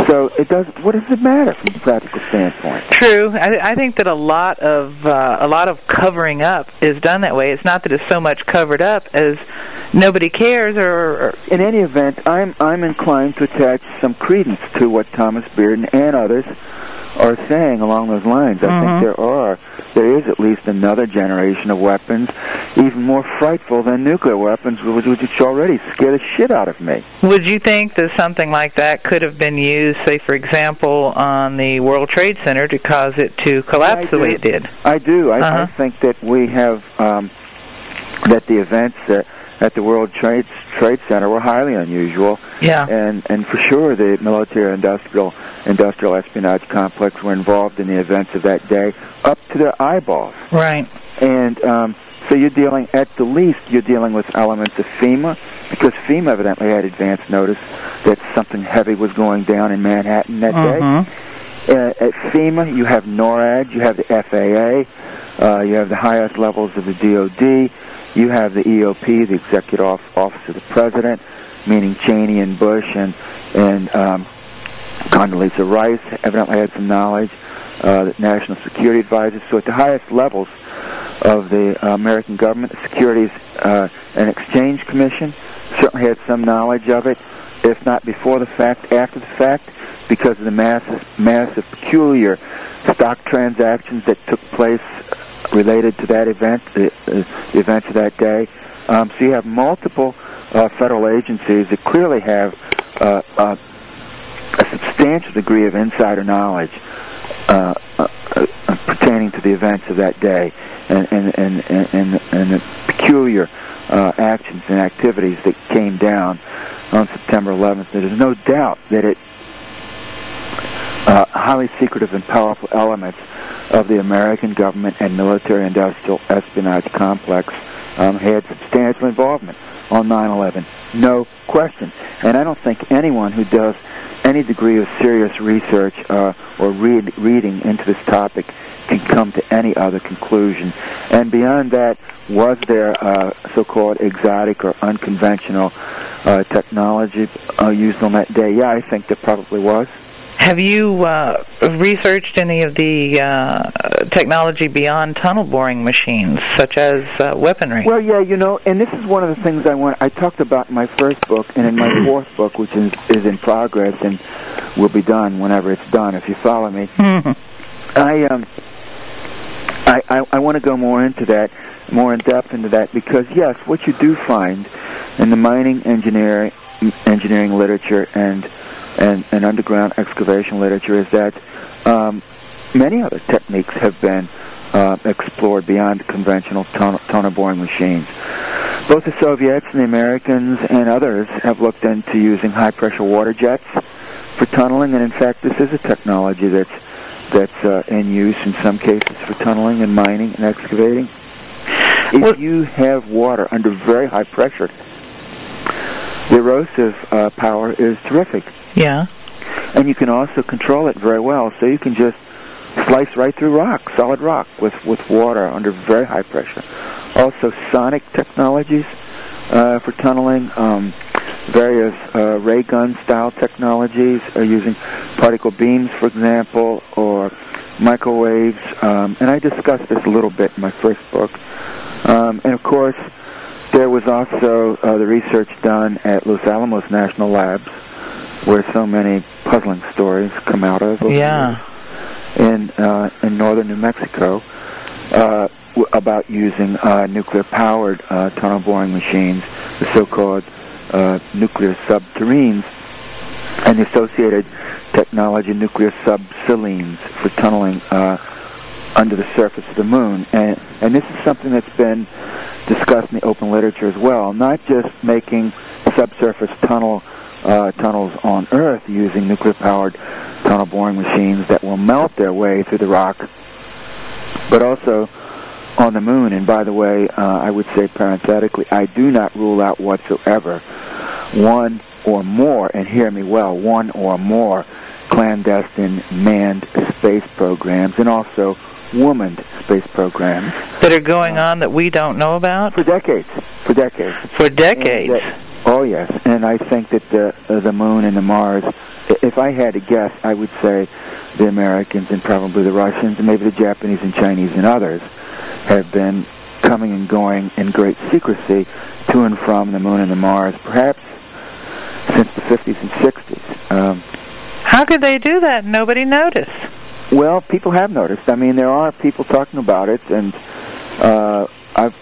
So it does. What does it matter from a practical standpoint?
True. I, I think that a lot of uh, a lot of covering up is done that way. It's not that it's so much covered up as nobody cares. Or, or
in any event, I'm I'm inclined to attach some credence to what Thomas Bearden and others are saying along those lines. I
mm-hmm.
think there are there is at least another generation of weapons even more frightful than nuclear weapons, which, which already scare the shit out of me.
Would you think that something like that could have been used, say, for example, on the World Trade Center to cause it to collapse
yeah,
the way it did?
I do. I,
uh-huh.
I think that we have um, that the events that at the World Trade Trade Center were highly unusual.
Yeah.
And and for sure the military industrial industrial espionage complex were involved in the events of that day up to their eyeballs.
Right.
And um, so you're dealing, at the least, you're dealing with elements of FEMA, because FEMA evidently had advance notice that something heavy was going down in Manhattan that
mm-hmm.
day. Uh, at FEMA, you have NORAD, you have the FAA, uh, you have the highest levels of the DOD, you have the EOP, the Executive Office of the President, meaning Cheney and Bush and and um, Condoleezza Rice evidently had some knowledge, uh, the National Security Advisor. So at the highest levels of the uh, American government, the Securities uh, and Exchange Commission certainly had some knowledge of it, if not before the fact, after the fact, because of the massive, massive, peculiar stock transactions that took place related to that event, the, the events of that day. Um, so you have multiple uh, federal agencies that clearly have uh, uh, a substantial degree of insider knowledge uh, uh, uh, pertaining to the events of that day and and and and, and the peculiar uh, actions and activities that came down on September 11th. There's no doubt that it uh, highly secretive and powerful elements of the American government and military-industrial espionage complex um, had substantial involvement on 9/11. No question. And I don't think anyone who does any degree of serious research uh, or read, reading into this topic can come to any other conclusion. And beyond that, was there uh, so-called exotic or unconventional uh, technology uh, used on that day? Yeah, I think there probably was.
Have you uh, researched any of the uh, technology beyond tunnel boring machines, such as uh, weaponry?
Well, yeah, you know, and this is one of the things I want. I talked about in my first book and in my fourth book, which is is in progress and will be done whenever it's done. If you follow me,
Mhm.
I um, I I, I want to go more into that, more in depth into that, because yes, what you do find in the mining engineering engineering literature and and, and underground excavation literature is that um, many other techniques have been uh, explored beyond conventional tunnel, tunnel boring machines. Both the Soviets and the Americans and others have looked into using high pressure water jets for tunneling, and in fact, this is a technology that's that's uh, in use in some cases for tunneling and mining and excavating. If
Well-
you have water under very high pressure, the erosive uh, power is terrific,
Yeah.
and you can also control it very well. So you can just slice right through rock, solid rock, with with water under very high pressure. Also, sonic technologies uh, for tunneling. Um, various uh, ray gun style technologies are using particle beams, for example, or microwaves. Um, and I discussed this a little bit in my first book. Um, and of course, there was also uh, the research done at Los Alamos National Labs, where so many puzzling stories come out of.
Yeah.
in uh, in northern New Mexico uh, w- about using uh, nuclear-powered uh, tunnel boring machines, the so-called uh, nuclear subterrenes, and the associated technology nuclear subselenes for tunneling uh, under the surface of the moon. And and this is something that's been discussed in the open literature as well, not just making subsurface tunnel uh, tunnels on Earth using nuclear-powered tunnel boring machines that will melt their way through the rock, but also on the moon. And by the way, uh, I would say parenthetically, I do not rule out whatsoever one or more, and hear me well, one or more clandestine manned space programs and also womaned space programs
That are going on that we don't know about
for decades. For decades.
for decades.
That- oh yes, and I think that the uh, the moon and the Mars. If I had to guess, I would say the Americans and probably the Russians and maybe the Japanese and Chinese and others have been coming and going in great secrecy to and from the moon and the Mars, perhaps since the 50s and 60s. Um,
How could they do that? and Nobody noticed.
Well, people have noticed. I mean, there are people talking about it, and uh, I've.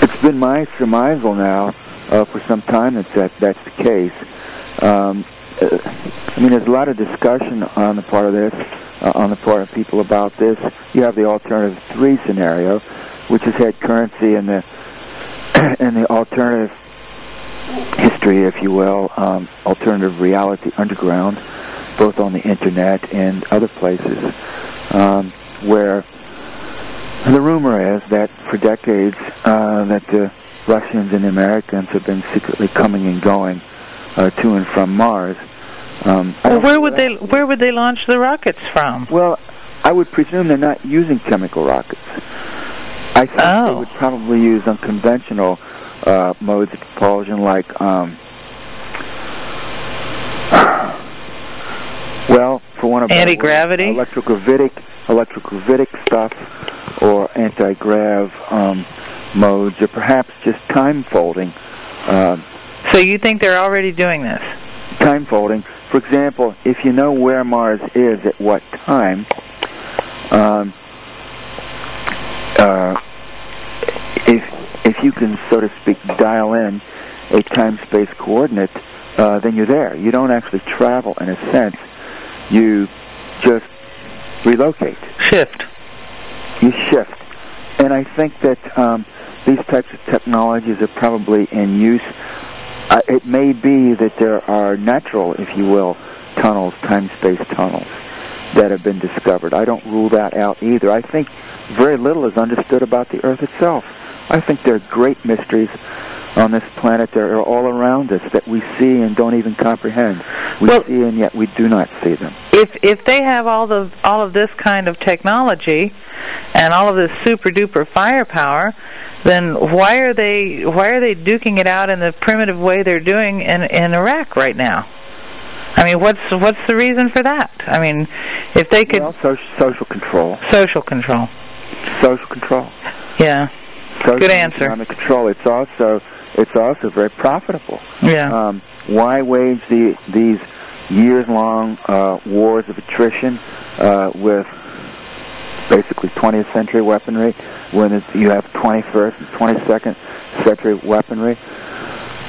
It's been my surmisal now uh, for some time that, that that's the case. Um, uh, I mean, there's a lot of discussion on the part of this, uh, on the part of people about this. You have the alternative three scenario, which has had currency in the in the alternative history, if you will, um, alternative reality underground, both on the internet and other places, um, where the rumor is that for decades uh, that the Russians and the Americans have been secretly coming and going uh, to and from Mars. Um,
Well, where would they where would they launch the rockets from?
well, I would presume they're not using chemical rockets. I think
Oh.
they would probably use unconventional uh, modes of propulsion, like um, well, for one of
Anti-gravity?
electrogravitic, electrogravitic stuff, or anti-grav um, modes, or perhaps just time folding. Uh,
So you think they're already doing this?
time folding. For example, if you know where Mars is at what time, um, uh, if if you can, so to speak, dial in a time-space coordinate, uh, then you're there. You don't actually travel in a sense. You just relocate.
Shift.
You shift. And I think that um, these types of technologies are probably in use. Uh, it may be that there are natural, if you will, tunnels, time-space tunnels that have been discovered. I don't rule that out either. I think very little is understood about the Earth itself. I think there are great mysteries on this planet that are all around us that we see and don't even comprehend. We
Well-
see and yet we do not see them.
If if they have all the all of this kind of technology and all of this super duper firepower, then why are they why are they duking it out in the primitive way they're doing in in Iraq right now? I mean, what's what's the reason for that? I mean, if they could
well, social, social control.
social control.
Social control.
Yeah.
Social
Good answer.
Economic control. It's also it's also very profitable.
Yeah.
Um, why wage the, these years-long uh, wars of attrition uh, with basically 20th century weaponry when it's, you have 21st and 22nd century weaponry?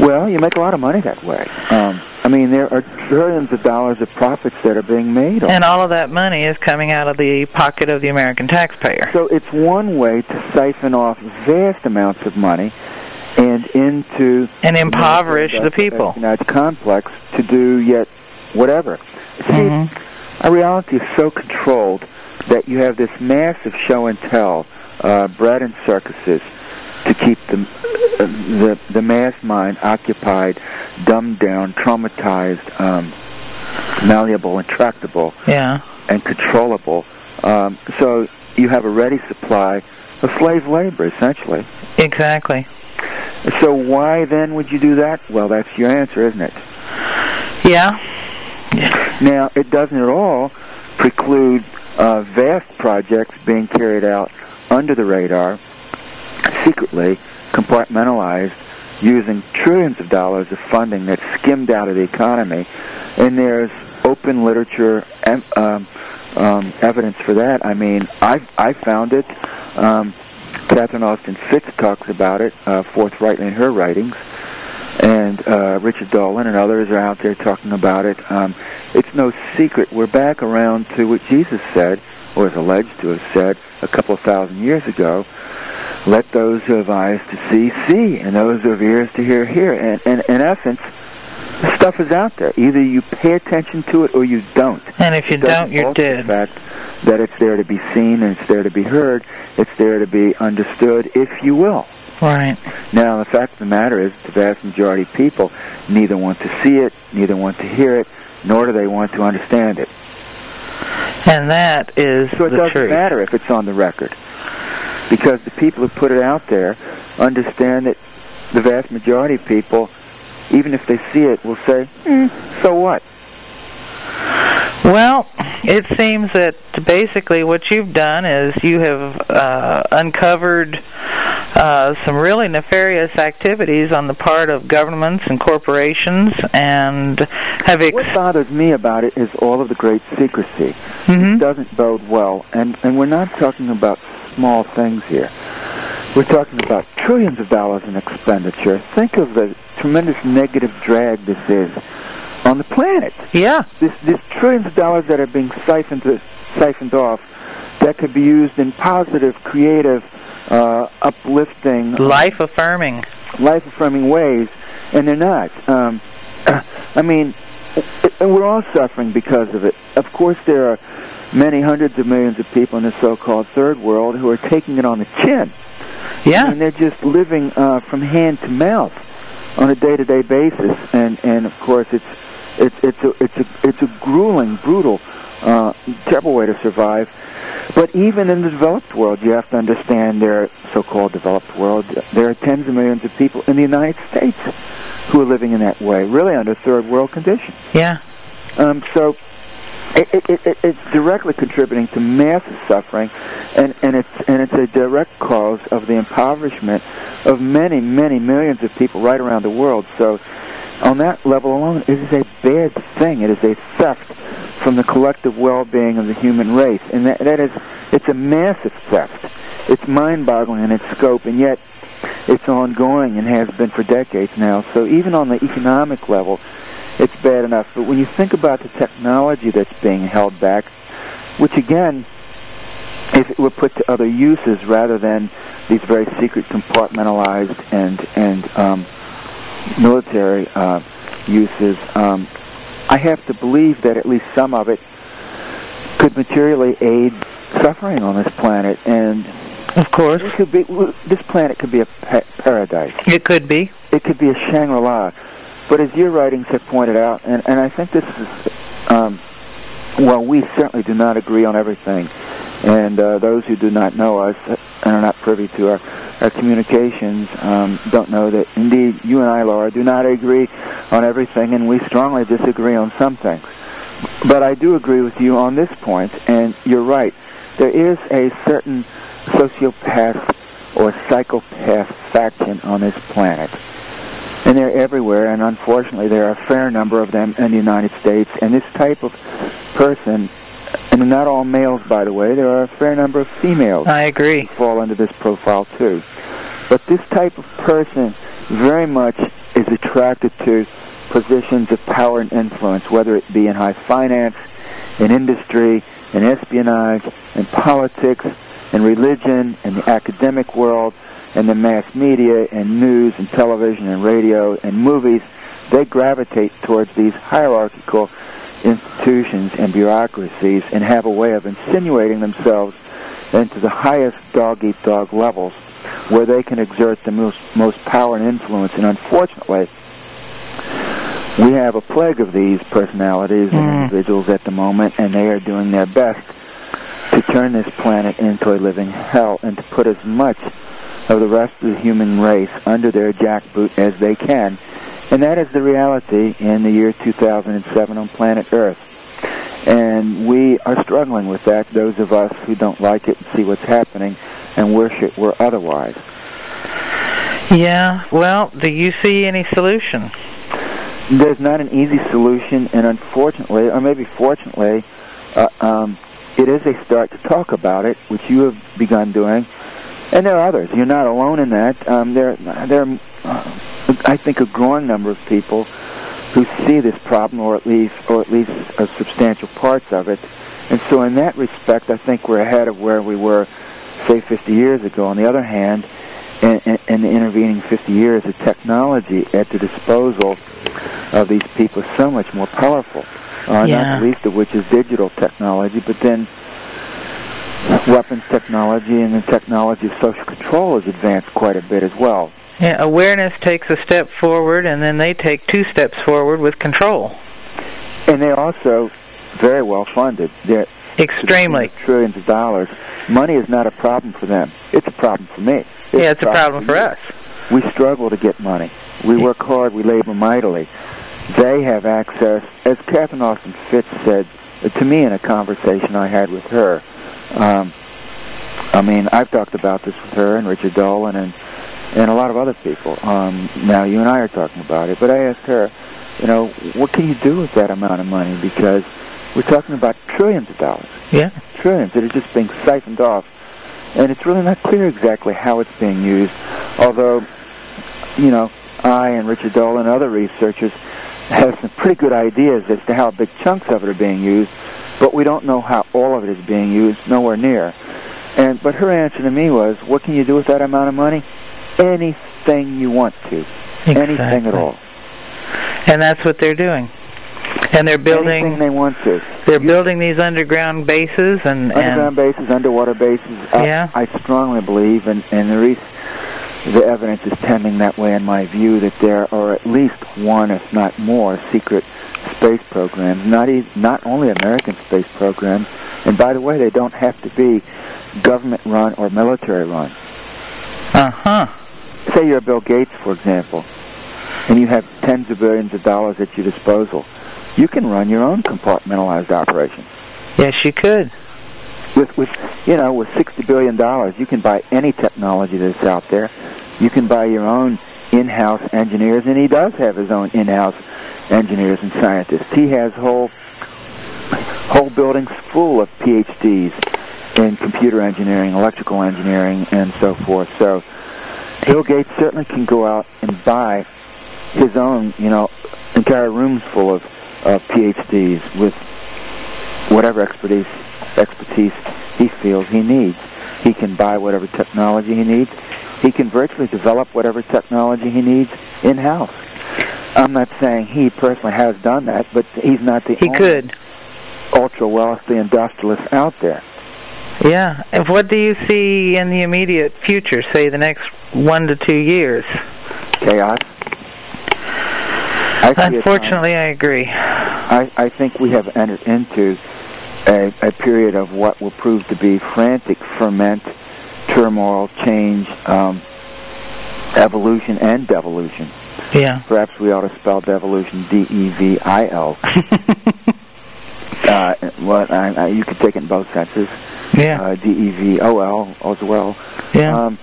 Well, you make a lot of money that way. Um, I mean, there are trillions of dollars of profits that are being made.
and all of that money is coming out of the pocket of the American taxpayer.
So it's one way to siphon off vast amounts of money and into
And impoverish the people.
Complex to do yet whatever. See,
Mhm.
our reality is so controlled that you have this massive show and tell, uh, bread and circuses, to keep the, uh, the the mass mind occupied, dumbed down, traumatized, um, malleable, intractable,
Yeah.
and controllable. Um, so you have a ready supply of slave labor, essentially.
Exactly.
So why then would you do that? Well, that's your answer, isn't it?
Yeah.
Now, it doesn't at all preclude uh, vast projects being carried out under the radar, secretly, compartmentalized, using trillions of dollars of funding that's skimmed out of the economy. And there's open literature um, um, evidence for that. I mean, I've, I found it. Um, Catherine Austin Fitts talks about it uh, forthrightly in her writings, and uh, Richard Dolan and others are out there talking about it. Um, it's no secret. We're back around to what Jesus said, or is alleged to have said, a couple of thousand years ago. Let those who have eyes to see see, and those who have ears to hear hear. And, and in essence, the stuff is out there. Either you pay attention to it or you don't.
And if you don't, you're dead.
The fact that it's there to be seen and it's there to be heard. It's there to be understood, if you will.
Right.
Now, the fact of the matter is, the vast majority of people neither want to see it, neither want to hear it, nor do they want to understand it.
And that is
So it doesn't
truth.
matter if it's on the record, because the people who put it out there understand that the vast majority of people, even if they see it, will say, "Hmm, "So what?"
Well, it seems that basically what you've done is you have uh, uncovered uh, some really nefarious activities on the part of governments and corporations, and have ex-
What bothers me about it is all of the great secrecy.
Mhm.
It doesn't bode well, and and we're not talking about small things here. We're talking about trillions of dollars in expenditure. Think of the tremendous negative drag this is on the planet.
yeah,
This this trillions of dollars that are being siphoned siphoned off that could be used in positive, creative, uh, uplifting,
life affirming.
life affirming ways, and they're not. Um, I mean, and we're all suffering because of it. Of course, there are many hundreds of millions of people in the so-called third world who are taking it on the chin.
Yeah,
and they're just living uh, from hand to mouth on a day-to-day basis, and and of course it's it's it's a it's a it's a grueling, brutal, uh, terrible way to survive. But even in the developed world, you have to understand there, so-called developed world, there are tens of millions of people in the United States who are living in that way, really under third world conditions.
yeah,
Um, so it, it, it, it's directly contributing to massive suffering, and, and it's and it's a direct cause of the impoverishment of many, many millions of people right around the world. So, on that level alone, it is a bad thing. It is a theft from the collective well-being of the human race, and that, that is it's a massive theft. It's mind-boggling in its scope, and yet it's ongoing and has been for decades now. So even on the economic level, it's bad enough. But when you think about the technology that's being held back, which again, if it were put to other uses rather than these very secret, compartmentalized and and um, military uh, uses, um, I have to believe that at least some of it could materially aid suffering on this planet, and
of course.
could be this planet could be a pa- paradise
It could be.
it could be a Shangri-La. But as your writings have pointed out, and, and I think this is, um, well, we certainly do not agree on everything. And uh, those who do not know us and are not privy to our our communications um, don't know that indeed you and I, Laura, do not agree on everything, and we strongly disagree on some things. But I do agree with you on this point, and you're right. There is a certain sociopath or psychopath faction on this planet. And they're everywhere, and unfortunately, there are a fair number of them in the United States. And this type of person, and not all males, by the way, there are a fair number of females.
I agree.
Who fall under this profile too. But this type of person very much is attracted to positions of power and influence, whether it be in high finance, in industry, in espionage, in politics, in religion, in the academic world, in the mass media, in news, and television, and radio, and movies. They gravitate towards these hierarchical institutions and bureaucracies and have a way of insinuating themselves into the highest dog eat dog levels where they can exert the most, most power and influence. And unfortunately, we have a plague of these personalities and
Mm.
individuals at the moment, and they are doing their best to turn this planet into a living hell and to put as much of the rest of the human race under their jackboot as they can. And that is the reality in the year 2007 on planet Earth. And we are struggling with that, those of us who don't like it and see what's happening and wish it were otherwise.
Yeah. Well, do you see any solution?
There's not an easy solution, and unfortunately, or maybe fortunately, uh, um, it is a start to talk about it, which you have begun doing, and there are others. You're not alone in that. Um, there, there, are, uh, I think, a growing number of people who see this problem, or at least, or at least, uh, substantial parts of it. And so, in that respect, I think we're ahead of where we were, say, 50 years ago. On the other hand, in, in, in the intervening 50 years, the technology at the disposal of these people is so much more powerful. Uh,
Yeah.
Not least of which is digital technology, but then weapons technology and the technology of social control has advanced quite a bit as well.
Yeah, awareness takes a step forward, and then they take two steps forward with control.
And they're also very well funded. They're
Extremely.
trillions of dollars. Money is not a problem for them. It's a problem for me.
yeah, it's a problem for
you.
us.
We struggle to get money. We work hard. We labor mightily. They have access, as Catherine Austin Fitts said to me in a conversation I had with her. Um, I mean, I've talked about this with her and Richard Dolan and and a lot of other people. Um, now you and I are talking about it, but I asked her, you know, what can you do with that amount of money? Because we're talking about trillions of dollars
Yeah.
trillions that are just being siphoned off. And it's really not clear exactly how it's being used, although, you know, I and Richard Dolan and other researchers have some pretty good ideas as to how big chunks of it are being used, but we don't know how all of it is being used, nowhere near. And but her answer to me was, what can you do with that amount of money? Anything you want to. Anything at all.
And that's what they're doing. And they're building
Anything they want to.
they're building these underground bases and
underground
and
bases, underwater bases. I,
Yeah.
I strongly believe, and and the re- the evidence is tending that way in my view that there are at least one, if not more, secret space programs. Not e- not only American space programs, and by the way, they don't have to be government run or military run.
uh-huh.
Say you're Bill Gates, for example, and you have tens of billions of dollars at your disposal. You can run your own compartmentalized operation.
Yes, you could.
with with you know with sixty billion dollars you can buy any technology that's out there you can buy your own in-house engineers and he does have his own in-house engineers and scientists he has whole whole buildings full of phds in computer engineering electrical engineering and so forth so bill gates certainly can go out and buy his own you know entire rooms full of of phds with whatever expertise expertise he feels he needs. He can buy whatever technology he needs. He can virtually develop whatever technology he needs in house. I'm not saying he personally has done that, but he's not the
He
only
could.
ultra wealthy industrialist out there.
Yeah. And what do you see in the immediate future, say the next one to two years?
Chaos. I
Unfortunately, I agree.
I, I think we have entered into a, a period of what will prove to be frantic ferment, turmoil, change, um, evolution and devolution.
Yeah.
Perhaps we ought to spell devolution D E V I L. Uh, well, I, I, you could take it in both senses.
yeah.
Uh, D E V O L as well.
yeah.
Um,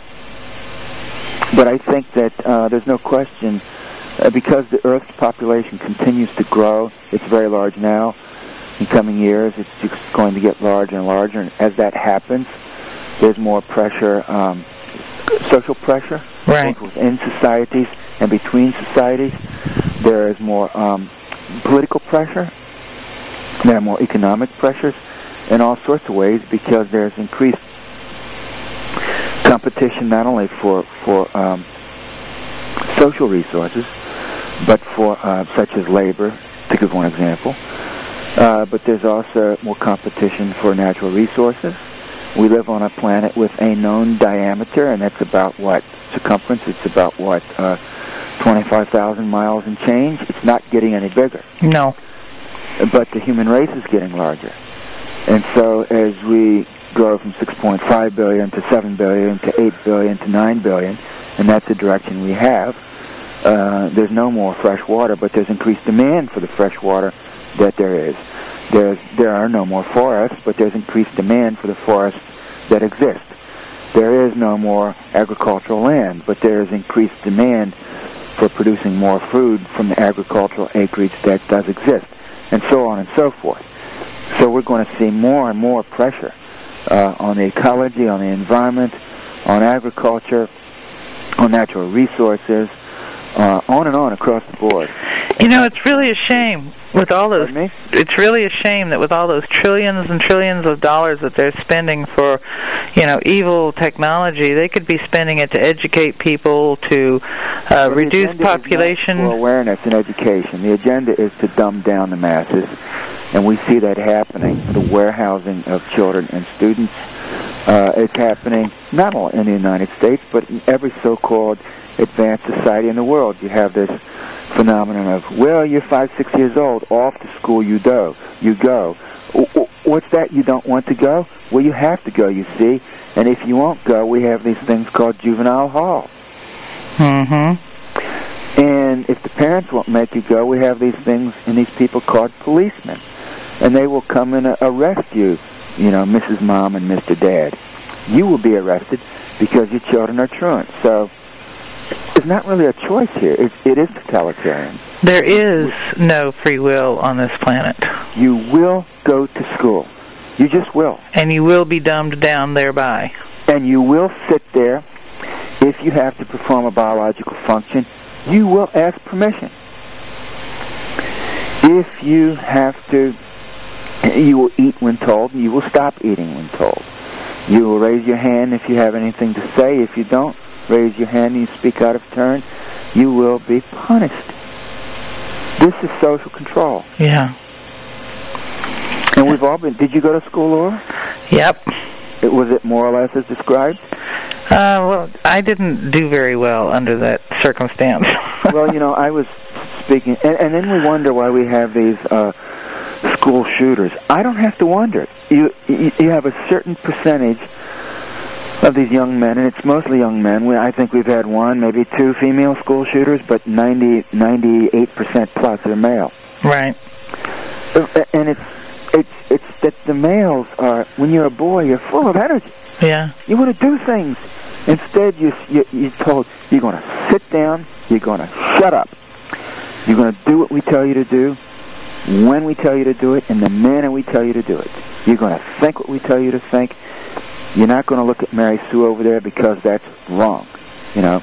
but I think that uh, there's no question uh, because the Earth's population continues to grow. It's very large now. In coming years, it's just going to get larger and larger. And as that happens, there's more pressure, um, social pressure,
Right.
both within societies and between societies. There is more um, political pressure. There are more economic pressures in all sorts of ways because there's increased competition not only for for um, social resources, but for uh, such as labor, to give one example. Uh, but there's also more competition for natural resources. We live on a planet with a known diameter, and that's about what circumference? It's about what uh, 25,000 miles and change. It's not getting any bigger
no.
but the human race is getting larger. And so as we grow from 6.5 billion to 7 billion to 8 billion to 9 billion, and that's the direction we have, uh, there's no more fresh water, but there's increased demand for the fresh water that there is. There's, there are no more forests, but there's increased demand for the forests that exist. There is no more agricultural land, but there is increased demand for producing more food from the agricultural acreage that does exist and so on and so forth. So we're going to see more and more pressure uh, on the ecology, on the environment, on agriculture, on natural resources, uh, on and on across the board.
You know, it's really a shame with all those. It's really a shame that with all those trillions and trillions of dollars that they're spending for, you know, evil technology, they could be spending it to educate people, to uh,
Well,
reduce population.
For awareness and education. The agenda is to dumb down the masses, and we see that happening. The warehousing of children and students uh, is happening not only in the United States, but in every so-called advanced society in the world. You have this phenomenon of, well, you're five, six years old, off to school you go. You go. What's that? You don't want to go? Well, you have to go, you see. And if you won't go, we have these things called juvenile hall.
Mm-hmm.
And if the parents won't make you go, we have these things and these people called policemen. And they will come and uh, arrest you, you know, Mrs. Mom and Mr. Dad. You will be arrested because your children are truant. So it's not really a choice here. It, it is totalitarian.
There is no free will on this planet,
You will go to school. You just will.
and you will be dumbed down thereby.
And you will sit there if you have to perform a biological function. You will ask permission. If you have to, you will eat when told, and you will stop eating when told. You will raise your hand if you have anything to say. If you don't raise your hand and you speak out of turn, you will be punished. This is social control.
Yeah.
And we've all been. Did you go to school, Laura?
Yep.
It, was it more or less as described?
Uh, well, I didn't do very well under that circumstance.
well, you know, I was speaking, and, and then we wonder why we have these uh, school shooters. I don't have to wonder. You, you you have a certain percentage of these young men, and it's mostly young men. We, I think we've had one, maybe two female school shooters, but 90, 98 percent plus are male.
right.
And it's it's it's that the males are. When you're a boy, you're full of energy.
Yeah.
You want to do things. Instead, you, you, you're told you're going to sit down, you're going to shut up. You're going to do what we tell you to do, when we tell you to do it, in the manner we tell you to do it. You're going to think what we tell you to think. You're not going to look at Mary Sue over there because that's wrong. You know,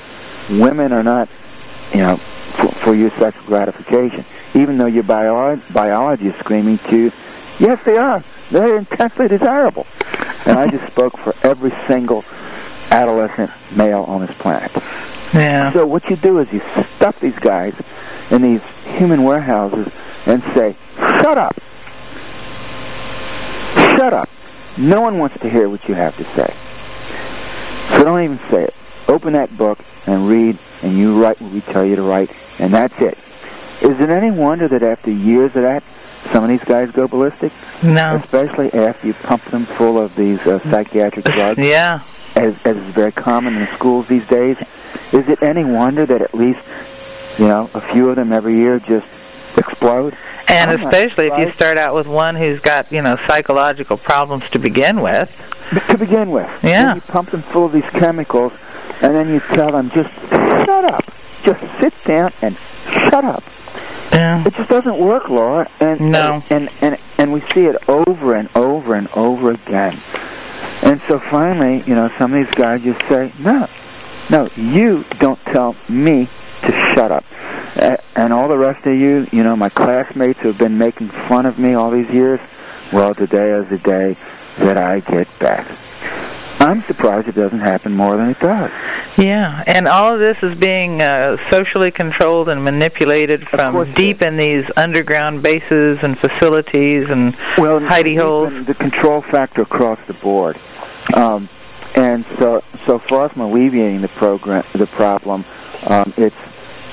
women are not, you know, for, for your sexual gratification. Even though your bio- biology is screaming to you, yes, they are. They're intensely desirable. And I just spoke for every single adolescent male on this planet.
Yeah.
So what you do is you stuff these guys in these human warehouses and say, shut up. Shut up. No one wants to hear what you have to say. So don't even say it. Open that book and read, and you write what we tell you to write, and that's it. Is it any wonder that after years of that, some of these guys go ballistic?
no.
Especially after you pump them full of these uh, psychiatric drugs.
Yeah.
as as is very common in schools these days, is it any wonder that at least you know a few of them every year just explode?
And
I'm
especially if you start out with one who's got, you know, psychological problems to begin with.
to begin with.
Yeah.
Then you pump them full of these chemicals, and then you tell them just shut up, just sit down and shut up.
Yeah.
It just doesn't work, Laura. And
No.
and and and we see it over and over and over again. And so finally, you know, some of these guys just say, "No, no, you don't tell me to shut up." And all the rest of you, you know, my classmates who have been making fun of me all these years, well, today is the day that I get back. I'm surprised it doesn't happen more than it does.
Yeah, and all of this is being uh, socially controlled and manipulated from deep in these underground bases and facilities and
well,
hidey holes.
The control factor across the board, um, and so so far from alleviating the program, the problem, um, it's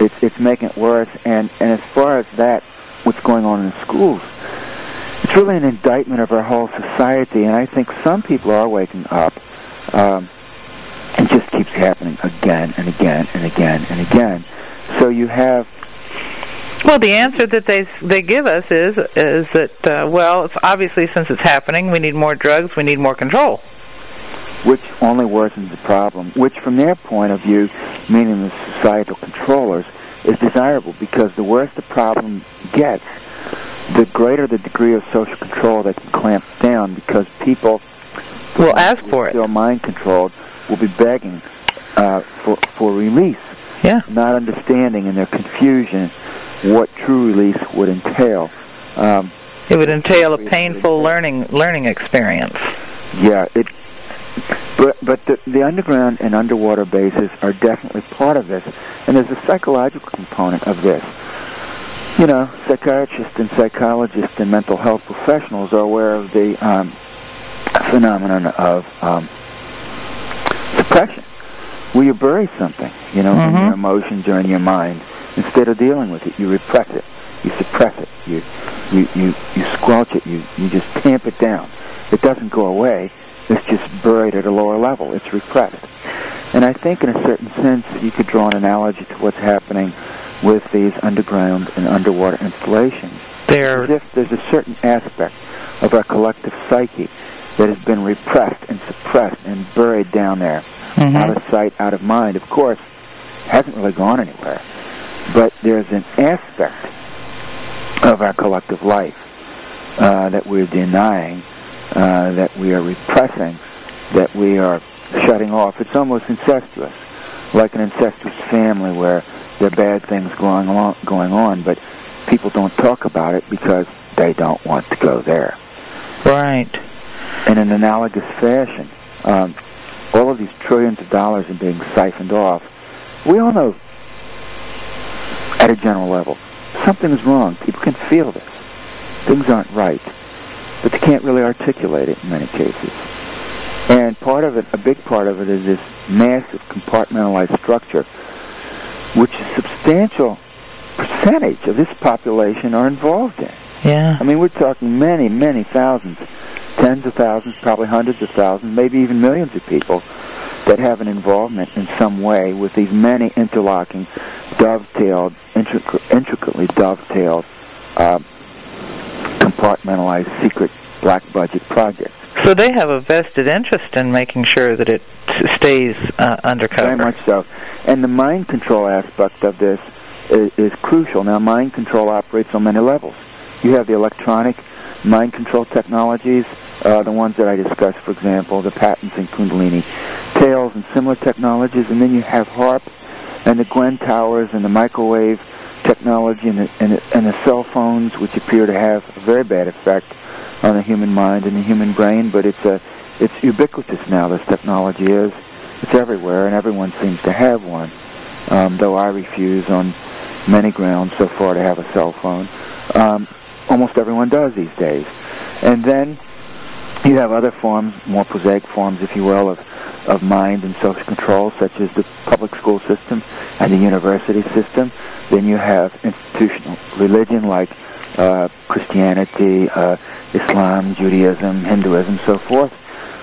it's it's making it worse. And and as far as that, what's going on in schools, it's really an indictment of our whole society. And I think some people are waking up. Um, it just keeps happening again and again and again and again. So you have
Well, the answer that they they give us is is that uh, well, it's obviously since it's happening, we need more drugs, we need more control.
Which only worsens the problem, which from their point of view, meaning the societal controllers, is desirable because the worse the problem gets, the greater the degree of social control that can clamp down because people
Will ask for it.
still mind controlled will be begging uh, for for release,
Yeah.
not understanding in their confusion what true release would entail. Um,
It would entail a painful learning learning experience.
Yeah, it. But but the the underground and underwater bases are definitely part of this, and there's a psychological component of this. You know, psychiatrists and psychologists and mental health professionals are aware of the um, phenomenon of um, suppression, where you bury something, you know, in
Mhm.
your emotions or in your mind. Instead of dealing with it, you repress it, you suppress it, you you you you squelch it, you you just tamp it down. It doesn't go away. It's just buried at a lower level. It's repressed. And I think, in a certain sense, you could draw an analogy to what's happening with these underground and underwater installations.
They're
As if there's a certain aspect of our collective psyche that has been repressed and suppressed and buried down there,
Mhm.
out of sight, out of mind. Of course, hasn't really gone anywhere. But there's an aspect of our collective life uh, that we're denying, uh, that we are repressing, that we are shutting off. It's almost incestuous, like an incestuous family where there are bad things going on, going on, but people don't talk about it because they don't want to go there.
right.
In an analogous fashion, um, all of these trillions of dollars are being siphoned off. We all know, at a general level, something is wrong. People can feel this. Things aren't right, but they can't really articulate it in many cases. And part of it, a big part of it, is this massive compartmentalized structure, which a substantial percentage of this population are involved in.
Yeah.
I mean, we're talking many, many thousands, tens of thousands, probably hundreds of thousands, maybe even millions of people that have an involvement in some way with these many interlocking, dovetailed, intric- intricately dovetailed, uh, compartmentalized secret black budget projects.
So they have a vested interest in making sure that it stays uh, undercover.
Very much so. And the mind control aspect of this is, is crucial. Now, mind control operates on many levels. You have the electronic mind control technologies, uh, the ones that I discussed, for example, the patents in Kundalini, Tales, and similar technologies, and then you have HAARP and the Gwen towers and the microwave technology and the, and, and the cell phones, which appear to have a very bad effect on the human mind and the human brain. But it's a it's ubiquitous now. This technology is it's everywhere, and everyone seems to have one. Um, though I refuse on many grounds so far to have a cell phone. Um, almost everyone does these days. And then you have other forms, more prosaic forms, if you will, of of mind and social control, such as the public school system and the university system. Then you have institutional religion like uh, Christianity, uh, Islam, Judaism, Hinduism, so forth.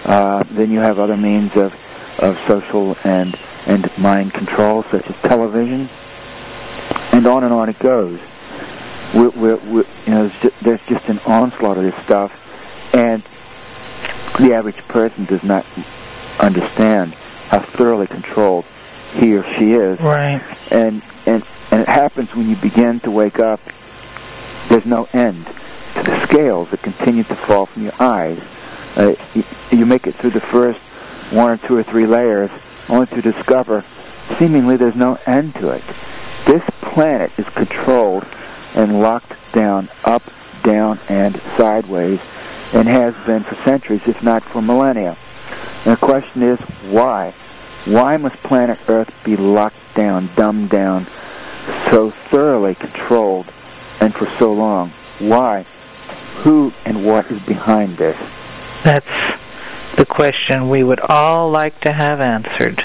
Uh, then you have other means of of social and and mind control, such as television, and on and on it goes. We're, we're, we're, you know, there's just, there's just an onslaught of this stuff, and the average person does not understand how thoroughly controlled he or she is.
Right.
And and and it happens when you begin to wake up. There's no end to the scales that continue to fall from your eyes. Uh, you, you make it through the first one or two or three layers, only to discover seemingly there's no end to it. This planet is controlled and locked down, up, down, and sideways, and has been for centuries, if not for millennia. And the question is, why? Why must planet Earth be locked down, dumbed down, so thoroughly controlled, and for so long? Why? Who and what is behind this?
That's the question we would all like to have answered.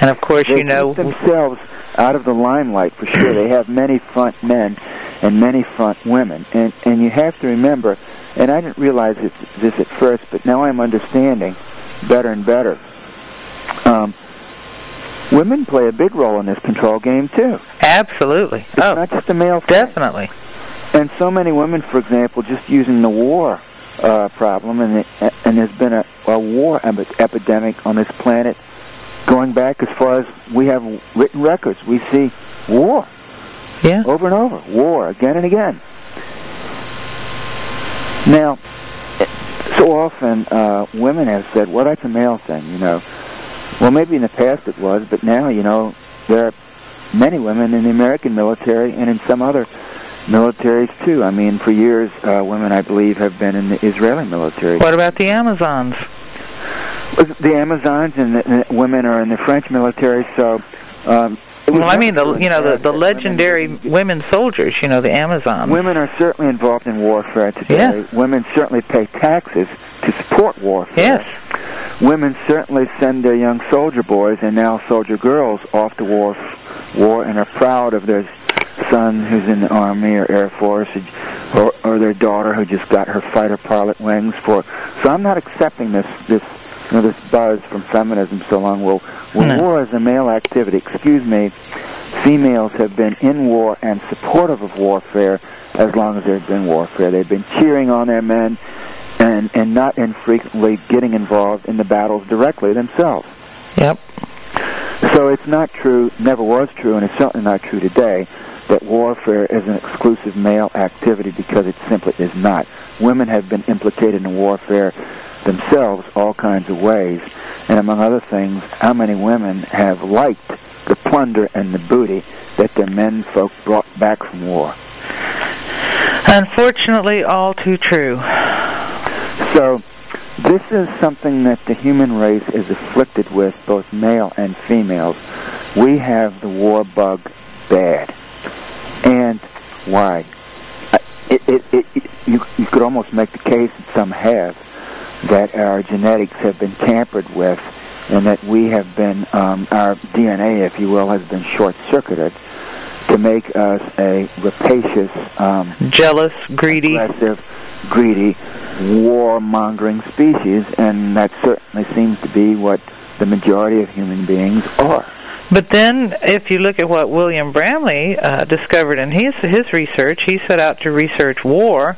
And of course,
they
you know,
themselves out of the limelight for sure. they have many front men and many front women, and and you have to remember. And I didn't realize this, this at first, but now I'm understanding better and better. Um, women play a big role in this control game too.
absolutely.
It's
oh,
not just a male thing.
definitely.
And so many women, for example, just using the war uh, problem, and it, and there's been a, a war epi- epidemic on this planet going back as far as we have written records. We see war
Yeah.
over and over, war again and again. Now, so often uh, women have said, "Well, that's a male thing," you know. Well, maybe in the past it was, but now, you know, there are many women in the American military and in some other militaries too. I mean, for years, uh, women, I believe, have been in the Israeli military.
What about the Amazons?
The Amazons and the, the women are in the French military, so. Um,
Well, I mean, the you know the the
that women
legendary women soldiers. You know, the Amazons.
Women are certainly involved in warfare today.
Yeah.
Women certainly pay taxes to support warfare.
Yes.
Women certainly send their young soldier boys and now soldier girls off to war, war and are proud of their son who's in the army or air force, or, or their daughter who just got her fighter pilot wings for. So I'm not accepting this this you know this buzz from feminism so long. Well, well
No.
war is a male activity. Excuse me. Females have been in war and supportive of warfare as long as there's been warfare. They've been cheering on their men and and not infrequently getting involved in the battles directly themselves.
Yep.
So it's not true, never was true, and it's certainly not true today that warfare is an exclusive male activity because it simply is not. Women have been implicated in warfare themselves all kinds of ways, and among other things, how many women have liked the plunder and the booty that their men folk brought back from war.
Unfortunately, all too true.
So, this is something that the human race is afflicted with, both male and females. We have the war bug bad. And why? It, it, it, you, you could almost make the case, that some have, that our genetics have been tampered with and that we have been, um, our DNA, if you will, has been short-circuited to make us a rapacious, um,
Jealous, greedy.
aggressive, greedy, warmongering species, and that certainly seems to be what the majority of human beings are.
But then, if you look at what William Bramley uh, discovered in his his research, he set out to research war,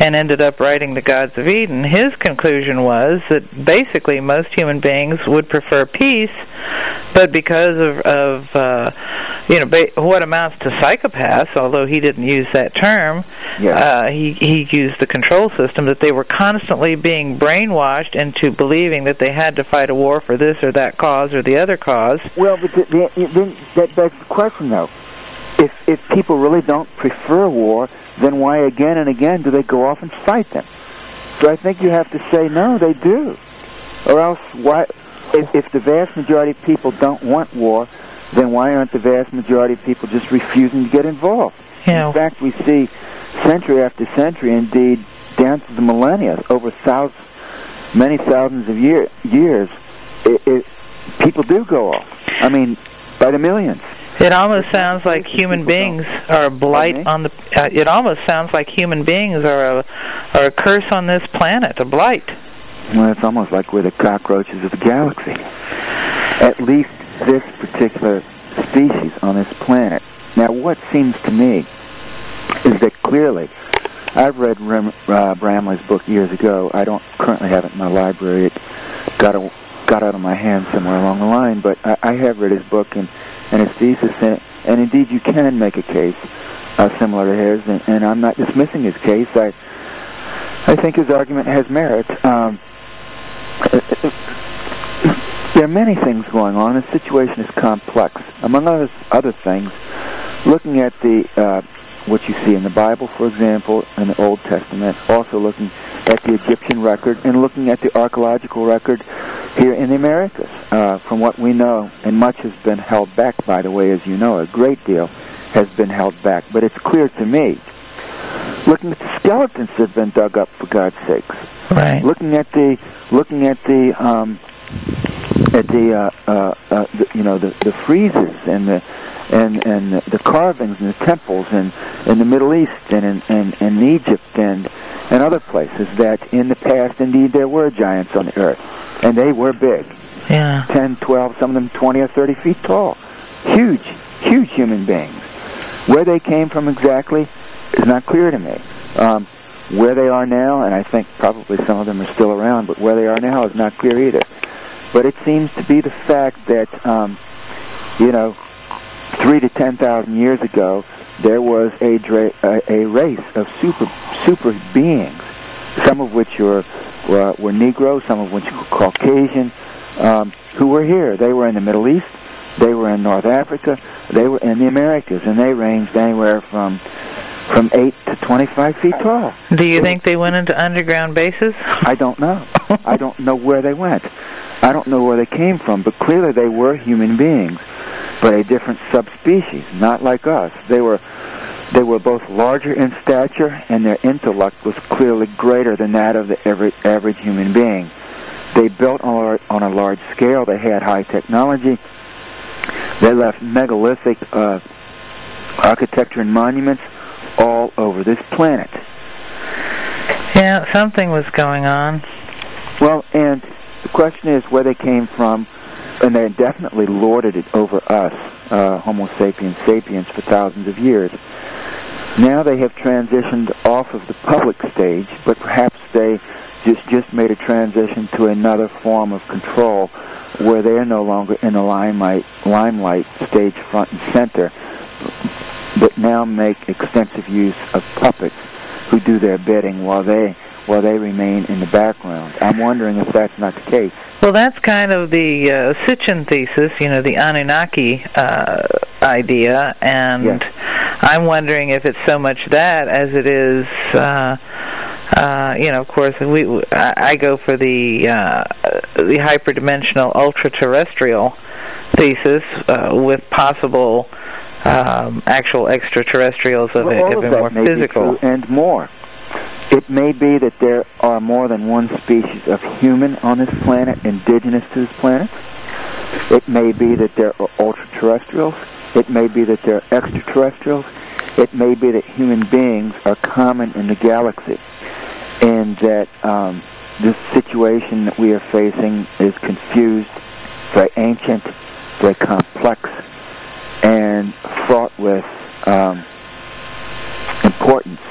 and ended up writing the Gods of Eden. His conclusion was that basically most human beings would prefer peace, but because of of uh, you know ba- what amounts to psychopaths, although he didn't use that term,
Yeah.
uh, he he used the control system that they were constantly being brainwashed into believing that they had to fight a war for this or that cause or the other cause.
Well, but the, the, then that begs the question, though. If if people really don't prefer war, then why again and again do they go off and fight them? So I think you have to say no, they do, or else why? If, if the vast majority of people don't want war, then why aren't the vast majority of people just refusing to get involved?
Know,
In fact, we see century after century, indeed down to the millennia, over thousands, many thousands of year, years, it, it, people do go off. I mean, by the millions.
It almost sounds like human beings are a blight
me?
on the. Uh, it almost sounds like human beings are a are a curse on this planet, a blight.
well, it's almost like we're the cockroaches of the galaxy. At least this particular species on this planet. Now, what seems to me is that clearly, I've read Rem, uh, Bramley's book years ago. I don't currently have it in my library. It got a, got out of my hands somewhere along the line, but I, I have read his book and, and his thesis, and, and indeed you can make a case uh, similar to his, and, and I'm not dismissing his case. I I think his argument has merit. Um, there are many things going on. The situation is complex. Among other other things, looking at the uh, what you see in the Bible, for example, in the Old Testament, also looking at the Egyptian record and looking at the archaeological record here in the Americas. Uh, from what we know, and much has been held back, by the way, as you know, a great deal has been held back. But it's clear to me, looking at the skeletons that have been dug up, for God's sakes,
right?
Looking at the looking at the um, at the, uh, uh, uh, the you know the the friezes and the and and the carvings and the temples and in the Middle East and in and in Egypt and and other places that in the past indeed there were giants on the earth and they were big.
Yeah.
10 12 some of them 20 or 30 feet tall. Huge huge human beings. Where they came from exactly is not clear to me. Um, where they are now and I think probably some of them are still around but where they are now is not clear either. But it seems to be the fact that, um, you know, three to ten thousand years ago, there was a, dra- a, a race of super super beings, some of which were were, were Negro, some of which were Caucasian, um, who were here. They were in the Middle East, they were in North Africa, they were in the Americas, and they ranged anywhere from from eight to twenty-five feet tall.
Do you think they went into underground bases?
I don't know. I don't know where they went. I don't know where they came from, but clearly they were human beings, but a different subspecies, not like us. They were they were both larger in stature and their intellect was clearly greater than that of the average, average human being. They built on a, on a large scale. They had high technology. They left megalithic uh, architecture and monuments all over this planet.
Yeah, something was going on.
Well, and the question is where they came from, and they definitely lorded it over us, uh, Homo sapiens sapiens, for thousands of years. Now they have transitioned off of the public stage, but perhaps they just just made a transition to another form of control where they are no longer in the limelight, limelight stage front and center, but now make extensive use of puppets who do their bidding while they while they remain in the background. I'm wondering if that's not the case.
Well, that's kind of the uh, Sitchin thesis, you know, the Anunnaki uh, idea, and
yes.
I'm wondering if it's so much that as it is. Uh, uh, you know, of course, we I, I go for the uh, the hyperdimensional ultra-terrestrial thesis uh, with possible um, actual extraterrestrials of,
well, of,
a more physical
and more. It may be that there are more than one species of human on this planet, indigenous to this planet. It may be that there are ultra-terrestrials. It may be that there are extraterrestrials. It may be that human beings are common in the galaxy, and that um, this situation that we are facing is confused, very ancient, very complex, and fraught with um, importance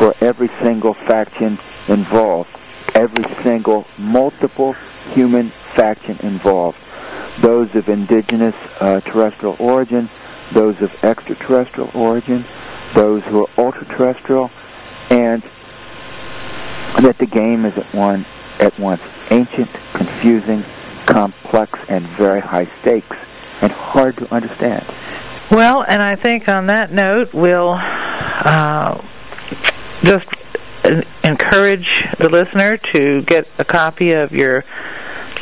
for every single faction involved, every single multiple human faction involved, those of indigenous uh, terrestrial origin, those of extraterrestrial origin, those who are ultra-terrestrial, and that the game is at one at once ancient, confusing, complex, and very high stakes, and hard to understand.
Well, and I think on that note, we'll uh, just encourage the listener to get a copy of your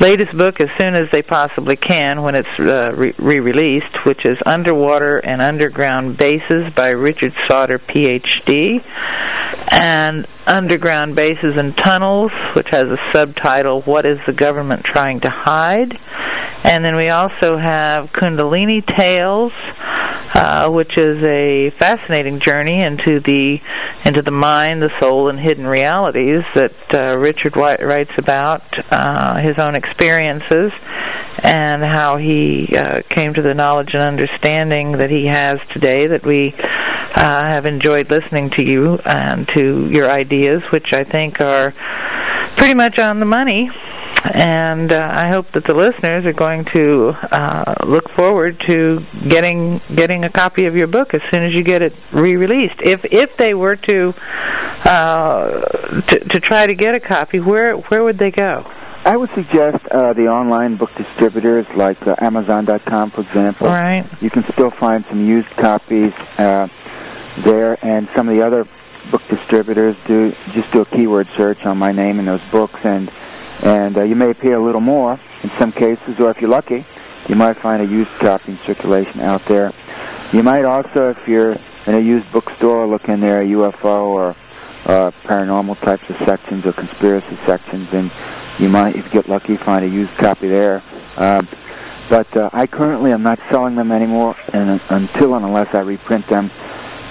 latest book as soon as they possibly can when it's uh, re-released, which is Underwater and Underground Bases by Richard Sauder, Ph.D., and Underground Bases and Tunnels, which has a subtitle, What is the Government Trying to Hide? And then we also have Kundalini Tales, uh, which is a fascinating journey into the into the mind, the soul, and hidden realities that uh, Richard writes about uh, his own experiences and how he uh, came to the knowledge and understanding that he has today. That we uh, have enjoyed listening to you and to your ideas, which I think are pretty much on the money and uh, I hope that the listeners are going to uh, look forward to getting getting a copy of your book as soon as you get it re-released. If if they were to uh, to, to try to get a copy, where where would they go?
I would suggest uh, the online book distributors like uh, Amazon.com, for example.
Right.
You can still find some used copies uh, there, and some of the other book distributors do just do a keyword search on my name in those books and and uh, you may pay a little more in some cases, or if you're lucky, you might find a used copy in circulation out there. You might also, if you're in a used bookstore, look in there UFO or uh, paranormal types of sections or conspiracy sections, and you might, if you get lucky, find a used copy there. Uh, but uh, I currently am not selling them anymore, and until and unless I reprint them,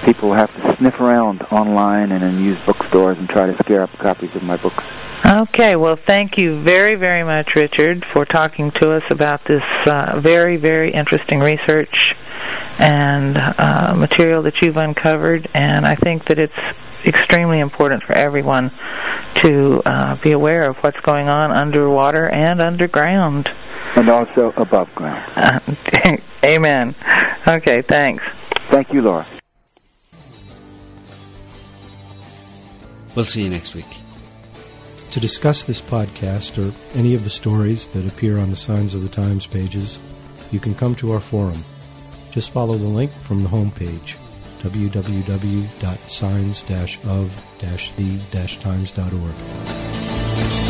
people have to sniff around online and in used bookstores and try to scare up copies of my books.
Okay, well, thank you very, very much, Richard, for talking to us about this uh, very, very interesting research and uh, material that you've uncovered. And I think that it's extremely important for everyone to uh, be aware of what's going on underwater and underground.
And also above ground.
amen. Okay, thanks.
Thank you, Laura.
We'll see you next week.
To discuss this podcast or any of the stories that appear on the Signs of the Times pages, you can come to our forum. Just follow the link from the homepage www.signs-of-the-times.org.